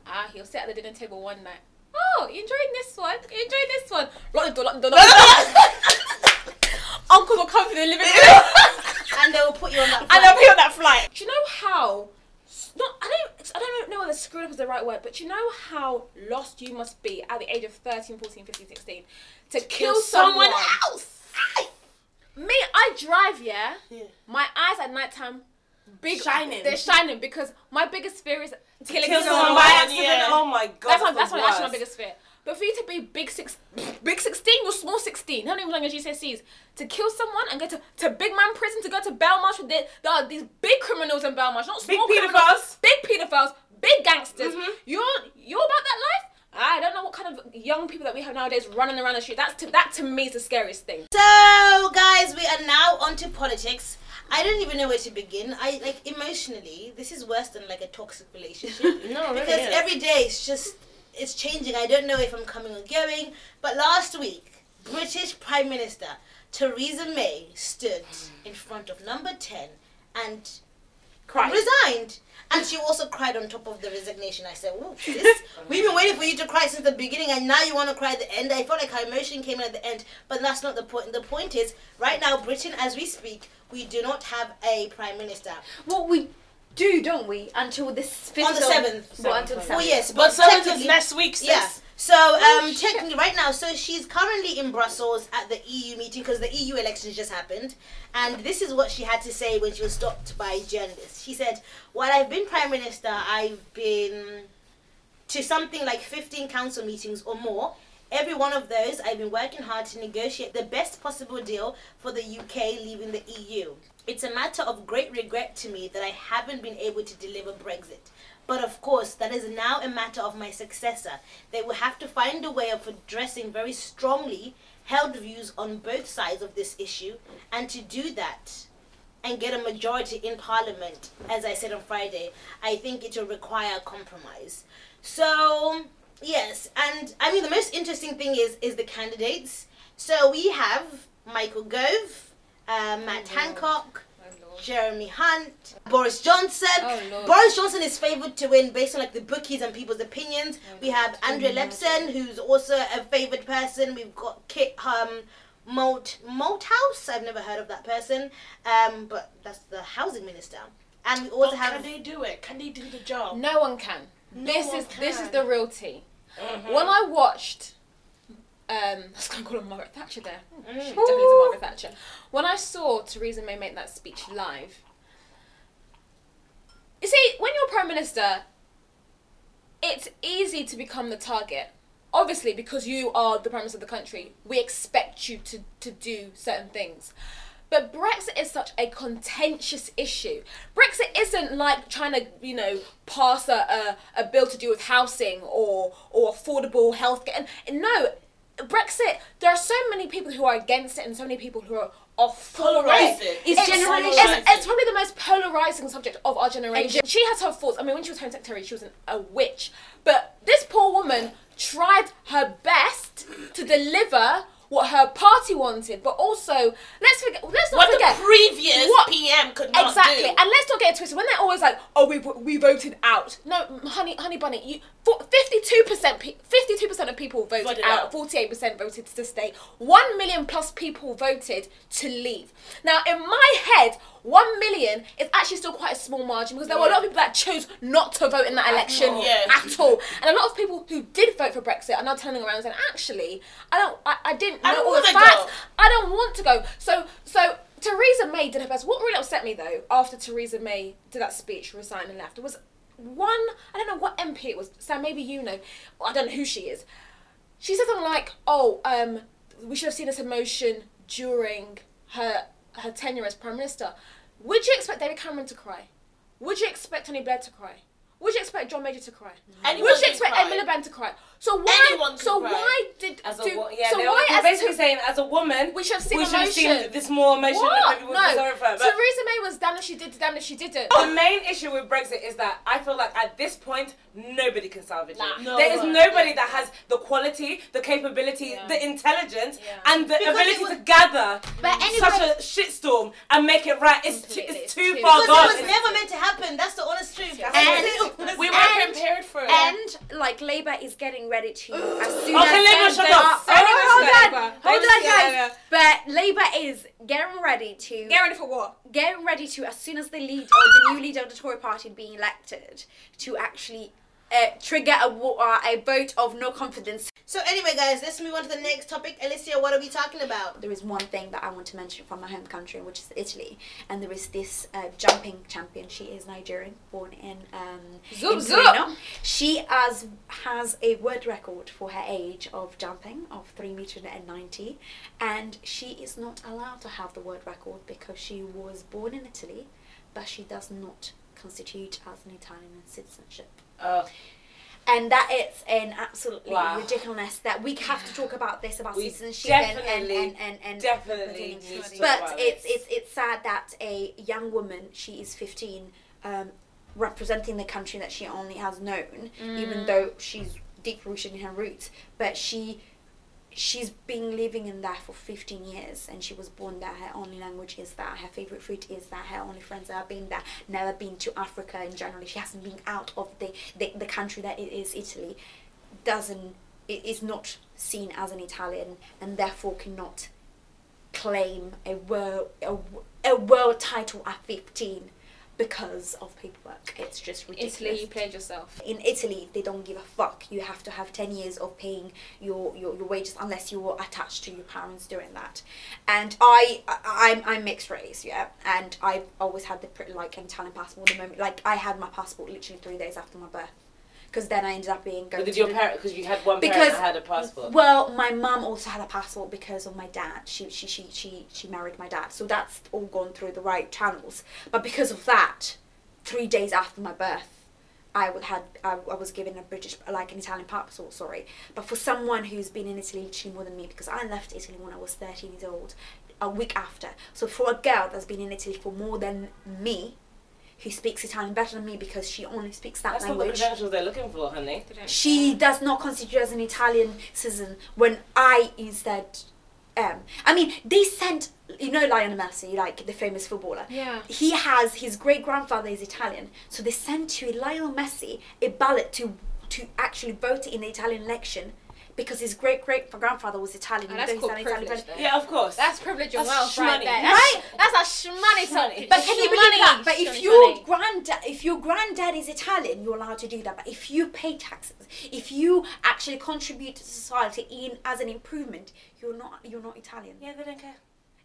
[SPEAKER 1] ah, he'll sit at the dinner table one night. Oh, you enjoying this one? You enjoying this one? Lock the door, lock the door, lock the door. Uncle will come to the living room.
[SPEAKER 6] and they will put you on that.
[SPEAKER 2] and
[SPEAKER 6] flight.
[SPEAKER 2] I'll pay on that flight.
[SPEAKER 1] Do you know how? Not, I don't. I don't know whether screwed up is the right word, but you know how lost you must be at the age of 13, 14, 15, 16 to kill,
[SPEAKER 2] Kill
[SPEAKER 1] someone.
[SPEAKER 2] someone else.
[SPEAKER 1] Me, I drive. Yeah,
[SPEAKER 2] Yeah.
[SPEAKER 1] my eyes at night time, big
[SPEAKER 3] Shining.
[SPEAKER 1] They're shining because my biggest fear is killing
[SPEAKER 3] Kill
[SPEAKER 1] someone.
[SPEAKER 3] by accident.
[SPEAKER 2] yeah.
[SPEAKER 3] Oh my god.
[SPEAKER 1] That's, my, that's, my, that's my biggest fear. But for you to be big six, big sixteen, you're small sixteen. Even on your GCSEs. To kill someone and go to, to big man prison, to Belmarsh with the, there are these big criminals in Belmarsh, not
[SPEAKER 3] Big
[SPEAKER 1] small
[SPEAKER 3] paedophiles.
[SPEAKER 1] big pedophiles, big gangsters.
[SPEAKER 3] Mhm.
[SPEAKER 1] You're you're about that life. I don't know what kind of young people that we have nowadays running around the street. That's to, that to me is the scariest thing.
[SPEAKER 6] So, guys, we are now onto politics. I don't even know where to begin. I like emotionally, this is worse than like a toxic relationship.
[SPEAKER 2] No, really
[SPEAKER 6] because
[SPEAKER 2] is.
[SPEAKER 6] every day it's just it's changing. I don't know if I'm coming or going. But last week, British Prime Minister Theresa May stood in front of Number Ten and
[SPEAKER 3] Cry.
[SPEAKER 6] resigned. And she also cried on top of the resignation. I said, "Ooh, sis, we've been waiting for you to cry since the beginning, and now you want to cry at the end." I felt like her emotion came in at the end, but that's not the point. The point is, right now, Britain, as we speak, we do not have a prime minister.
[SPEAKER 5] Well, we do, don't we? Until the fifth
[SPEAKER 6] On the
[SPEAKER 5] of-
[SPEAKER 6] 7th.
[SPEAKER 5] Well, until the
[SPEAKER 6] Oh
[SPEAKER 5] seventh.
[SPEAKER 6] yes,
[SPEAKER 2] But seventh is next week, sis.
[SPEAKER 6] Yeah. So um,
[SPEAKER 1] Oh,
[SPEAKER 6] technically, right now, so she's currently in Brussels at the EU meeting because the EU elections just happened, and this is what she had to say when she was stopped by journalists. She said, "While I've been prime minister, I've been to something like 15 council meetings or more." Every one of those, I've been working hard to negotiate the best possible deal for the UK leaving the EU. It's a matter of great regret to me that I haven't been able to deliver Brexit. But of course, that is now a matter of my successor. They will have to find a way of addressing very strongly held views on both sides of this issue, and to do that and get a majority in Parliament, as I said on Friday, I think it will require compromise. So, yes, and I mean, the most interesting thing is is the candidates. So we have Michael Gove, uh, Matt Hancock, Jeremy Hunt, Boris Johnson.
[SPEAKER 1] Oh,
[SPEAKER 6] Boris Johnson is favoured to win based on like the bookies and people's opinions. we have Andrea Leadsom, who's also a favoured person. We've got Kit um Molt Malthouse. I've never heard of that person. Um, but that's the housing minister. And we also
[SPEAKER 2] But
[SPEAKER 6] have
[SPEAKER 2] can they do it? Can they do the job?
[SPEAKER 1] No one can. this
[SPEAKER 2] one
[SPEAKER 1] is this is the real tea.
[SPEAKER 3] Mm-hmm.
[SPEAKER 1] When I watched, um, I was going to call her Margaret Thatcher there.
[SPEAKER 3] Mm.
[SPEAKER 1] She definitely is a Margaret Thatcher. When I saw Theresa May make that speech live, you see, when you're prime minister, it's easy to become the target. Obviously, because you are the prime minister of the country, we expect you to, to do certain things. But Brexit is such a contentious issue. Brexit isn't like trying to, you know, pass a, a, a bill to do with housing or or affordable healthcare. And no, Brexit. There are so many people who are against it, and so many people who are, for
[SPEAKER 2] Polarizing.
[SPEAKER 1] it.
[SPEAKER 2] It's
[SPEAKER 1] generally it's, it's probably the most polarizing subject of our generation. she has her faults. I mean, when she was Home Secretary, she was an, a witch. But this poor woman tried her best to deliver what her party wanted, but also let's forget. Let's not
[SPEAKER 2] What
[SPEAKER 1] forget
[SPEAKER 2] the previous
[SPEAKER 1] what-
[SPEAKER 2] PM could not
[SPEAKER 1] exactly.
[SPEAKER 2] do.
[SPEAKER 1] And let's not get it twisted. When they're always like, "Oh, we we voted out," no, honey, honey bunny, you fifty-two percent, fifty-two percent of people voted,
[SPEAKER 2] Voted
[SPEAKER 1] out.
[SPEAKER 2] out.
[SPEAKER 1] Forty-eight percent voted to stay. One million plus people voted to leave. Now, in my head, one million is actually still quite a small margin because there were a lot of people that chose not to vote in that election
[SPEAKER 2] all. Yeah.
[SPEAKER 1] at all, and a lot of people who did vote for Brexit are now turning around and saying, "Actually, I don't, I, I didn't
[SPEAKER 2] I
[SPEAKER 1] know
[SPEAKER 2] don't
[SPEAKER 1] all the facts.
[SPEAKER 2] go."
[SPEAKER 1] I don't want to go." So, so Theresa May did her best. What really upset me though, after Theresa May did that speech, resigned and left, was one. I don't know what MP it was. Sam, maybe you know. I don't know who she is. She said something like, "Oh, um, we should have seen this emotion during her her tenure as prime minister." Would you expect David Cameron to cry? Would you expect Tony Blair to cry? Would you expect John Major to cry?
[SPEAKER 2] Anyone
[SPEAKER 1] Would you expect. Ed Miliband to cry? So why?
[SPEAKER 2] Anyone can
[SPEAKER 1] so
[SPEAKER 2] cry.
[SPEAKER 1] why did
[SPEAKER 3] As a
[SPEAKER 1] do,
[SPEAKER 3] wo- yeah,
[SPEAKER 1] so why
[SPEAKER 3] were
[SPEAKER 1] as
[SPEAKER 3] basically
[SPEAKER 1] a,
[SPEAKER 3] saying as a woman
[SPEAKER 1] we should have seen
[SPEAKER 3] we should have
[SPEAKER 1] emotion.
[SPEAKER 3] seen this more emotion
[SPEAKER 1] what?
[SPEAKER 3] that people would
[SPEAKER 1] no.
[SPEAKER 3] be sorry for. But
[SPEAKER 1] Theresa May was damn if she did, damn if she didn't.
[SPEAKER 3] the main issue with Brexit is that I feel like at this point nobody can salvage
[SPEAKER 1] Nah.
[SPEAKER 3] it.
[SPEAKER 2] No
[SPEAKER 3] there is
[SPEAKER 2] one.
[SPEAKER 3] nobody that has the quality, the capability, the intelligence,
[SPEAKER 1] Yeah.
[SPEAKER 3] and the
[SPEAKER 6] Because
[SPEAKER 3] ability
[SPEAKER 6] was-
[SPEAKER 3] to gather
[SPEAKER 6] But anyway-
[SPEAKER 3] such a shitstorm and make it right. It's too, it's
[SPEAKER 1] it's
[SPEAKER 3] too
[SPEAKER 1] too-
[SPEAKER 3] far
[SPEAKER 6] Because
[SPEAKER 3] gone.
[SPEAKER 6] it was never meant to happen. That's the honest truth.
[SPEAKER 5] And-
[SPEAKER 2] we were
[SPEAKER 5] And-
[SPEAKER 2] prepared for it.
[SPEAKER 5] And like Labour is getting ready to as soon
[SPEAKER 3] Okay,
[SPEAKER 5] as
[SPEAKER 3] Labour,
[SPEAKER 5] they-
[SPEAKER 3] shut up.
[SPEAKER 5] Oh,
[SPEAKER 3] Anyone
[SPEAKER 5] hold
[SPEAKER 3] say
[SPEAKER 5] on, hold
[SPEAKER 3] Labour
[SPEAKER 5] on,
[SPEAKER 3] say
[SPEAKER 5] guys.
[SPEAKER 3] Labour.
[SPEAKER 5] But Labour is getting ready to
[SPEAKER 1] Get ready for what?
[SPEAKER 5] getting ready to as soon as the lead or the new leader of the Tory party being elected to actually uh, trigger a uh, a vote of no confidence.
[SPEAKER 6] So anyway, guys, let's move on to the next topic. Alicia, what are we talking about?
[SPEAKER 5] There is one thing that I want to mention from my home country, which is Italy, and there is this uh, jumping champion. She is Nigerian, born in um,
[SPEAKER 1] Zoop,
[SPEAKER 5] in
[SPEAKER 1] zoop.
[SPEAKER 5] She has has a world record for her age of jumping of three meters and ninety, and she is not allowed to have the world record because she was born in Italy, but she does not constitute as an Italian citizenship
[SPEAKER 3] Oh,
[SPEAKER 5] and it's an absolutely
[SPEAKER 3] Wow.
[SPEAKER 5] ridiculousness that we have to talk about this about
[SPEAKER 3] We
[SPEAKER 5] citizenship and and
[SPEAKER 3] definitely,
[SPEAKER 5] and and, and
[SPEAKER 3] definitely need to talk
[SPEAKER 5] but it's it's it's sad that a young woman she is 15 um, representing the country that she only has known even though she's deep rooted in her roots but she she's been living in there for 15 years and she was born there her only language is that her favorite food is that her only friends have been there never been to africa in general. She hasn't been out of the the, the country that it is italy doesn't it is not seen as an italian and therefore cannot claim a world a, a world title at 15 because of paperwork it's just ridiculous
[SPEAKER 1] Italy, you played yourself.
[SPEAKER 5] in Italy, they don't give a fuck. You have to have 10 years of paying your, your, your wages unless you're attached to your parents doing that. And I, I I'm, I'm mixed race, yeah. And I've always had the like an Italian passport. The moment, like I had my passport literally three days after my birth, because then I ended up being going.
[SPEAKER 3] But did your parent? Because you had one parent
[SPEAKER 5] Because-
[SPEAKER 3] that had a passport.
[SPEAKER 5] well, my mum also had a passport because of my dad. She she she she she married my dad, so that's all gone through the right channels. But because of that, three days after my birth, I had I, I was given a British like an Italian passport. Sorry, but for someone who's been in Italy literally more than me, because I left Italy when I was thirteen years old, a week after. So for a girl that's been in Italy for more than me, who speaks Italian better than me because she only speaks that
[SPEAKER 3] That's not the
[SPEAKER 5] language
[SPEAKER 3] credentials they're looking for, honey.
[SPEAKER 5] she does not constitute as an Italian citizen when I instead Um, I mean, they sent you know Lionel Messi, like the famous footballer.
[SPEAKER 1] Yeah.
[SPEAKER 5] He has his great grandfather is Italian, so they sent to Lionel Messi a ballot to to actually vote in the Italian election because his great great grandfather was Italian.
[SPEAKER 1] Oh, that's called
[SPEAKER 5] not Italian.
[SPEAKER 1] privilege, though.
[SPEAKER 3] Yeah, of course.
[SPEAKER 1] That's privilege and
[SPEAKER 3] That's
[SPEAKER 1] wealth right
[SPEAKER 3] shmoney.
[SPEAKER 1] there.
[SPEAKER 5] Right?
[SPEAKER 1] That's, that's a shmoney talking.
[SPEAKER 5] But can you believe that? But if
[SPEAKER 1] shmoney,
[SPEAKER 5] your
[SPEAKER 1] shmoney.
[SPEAKER 5] granddad, if your granddad is Italian, you're allowed to do that. But if you pay taxes, if you actually contribute to society in as an improvement, you're not you're not Italian.
[SPEAKER 3] yeah, they don't care.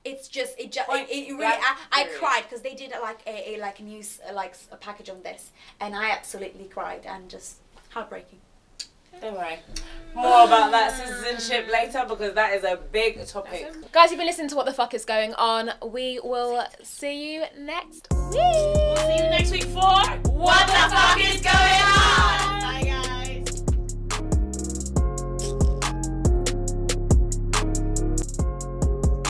[SPEAKER 5] It's just it just it, it really
[SPEAKER 3] blank
[SPEAKER 5] I, I
[SPEAKER 3] period.
[SPEAKER 5] cried because they did like a, a like news uh, like s- a package on this, and I absolutely cried and just heartbreaking.
[SPEAKER 3] Don't worry. More about that citizenship later because that is a big topic.
[SPEAKER 1] Guys, you've been listening to What the Fuck is Going On. We will see you next week.
[SPEAKER 2] We'll see you next week for What the Fuck is Going On? Bye, guys.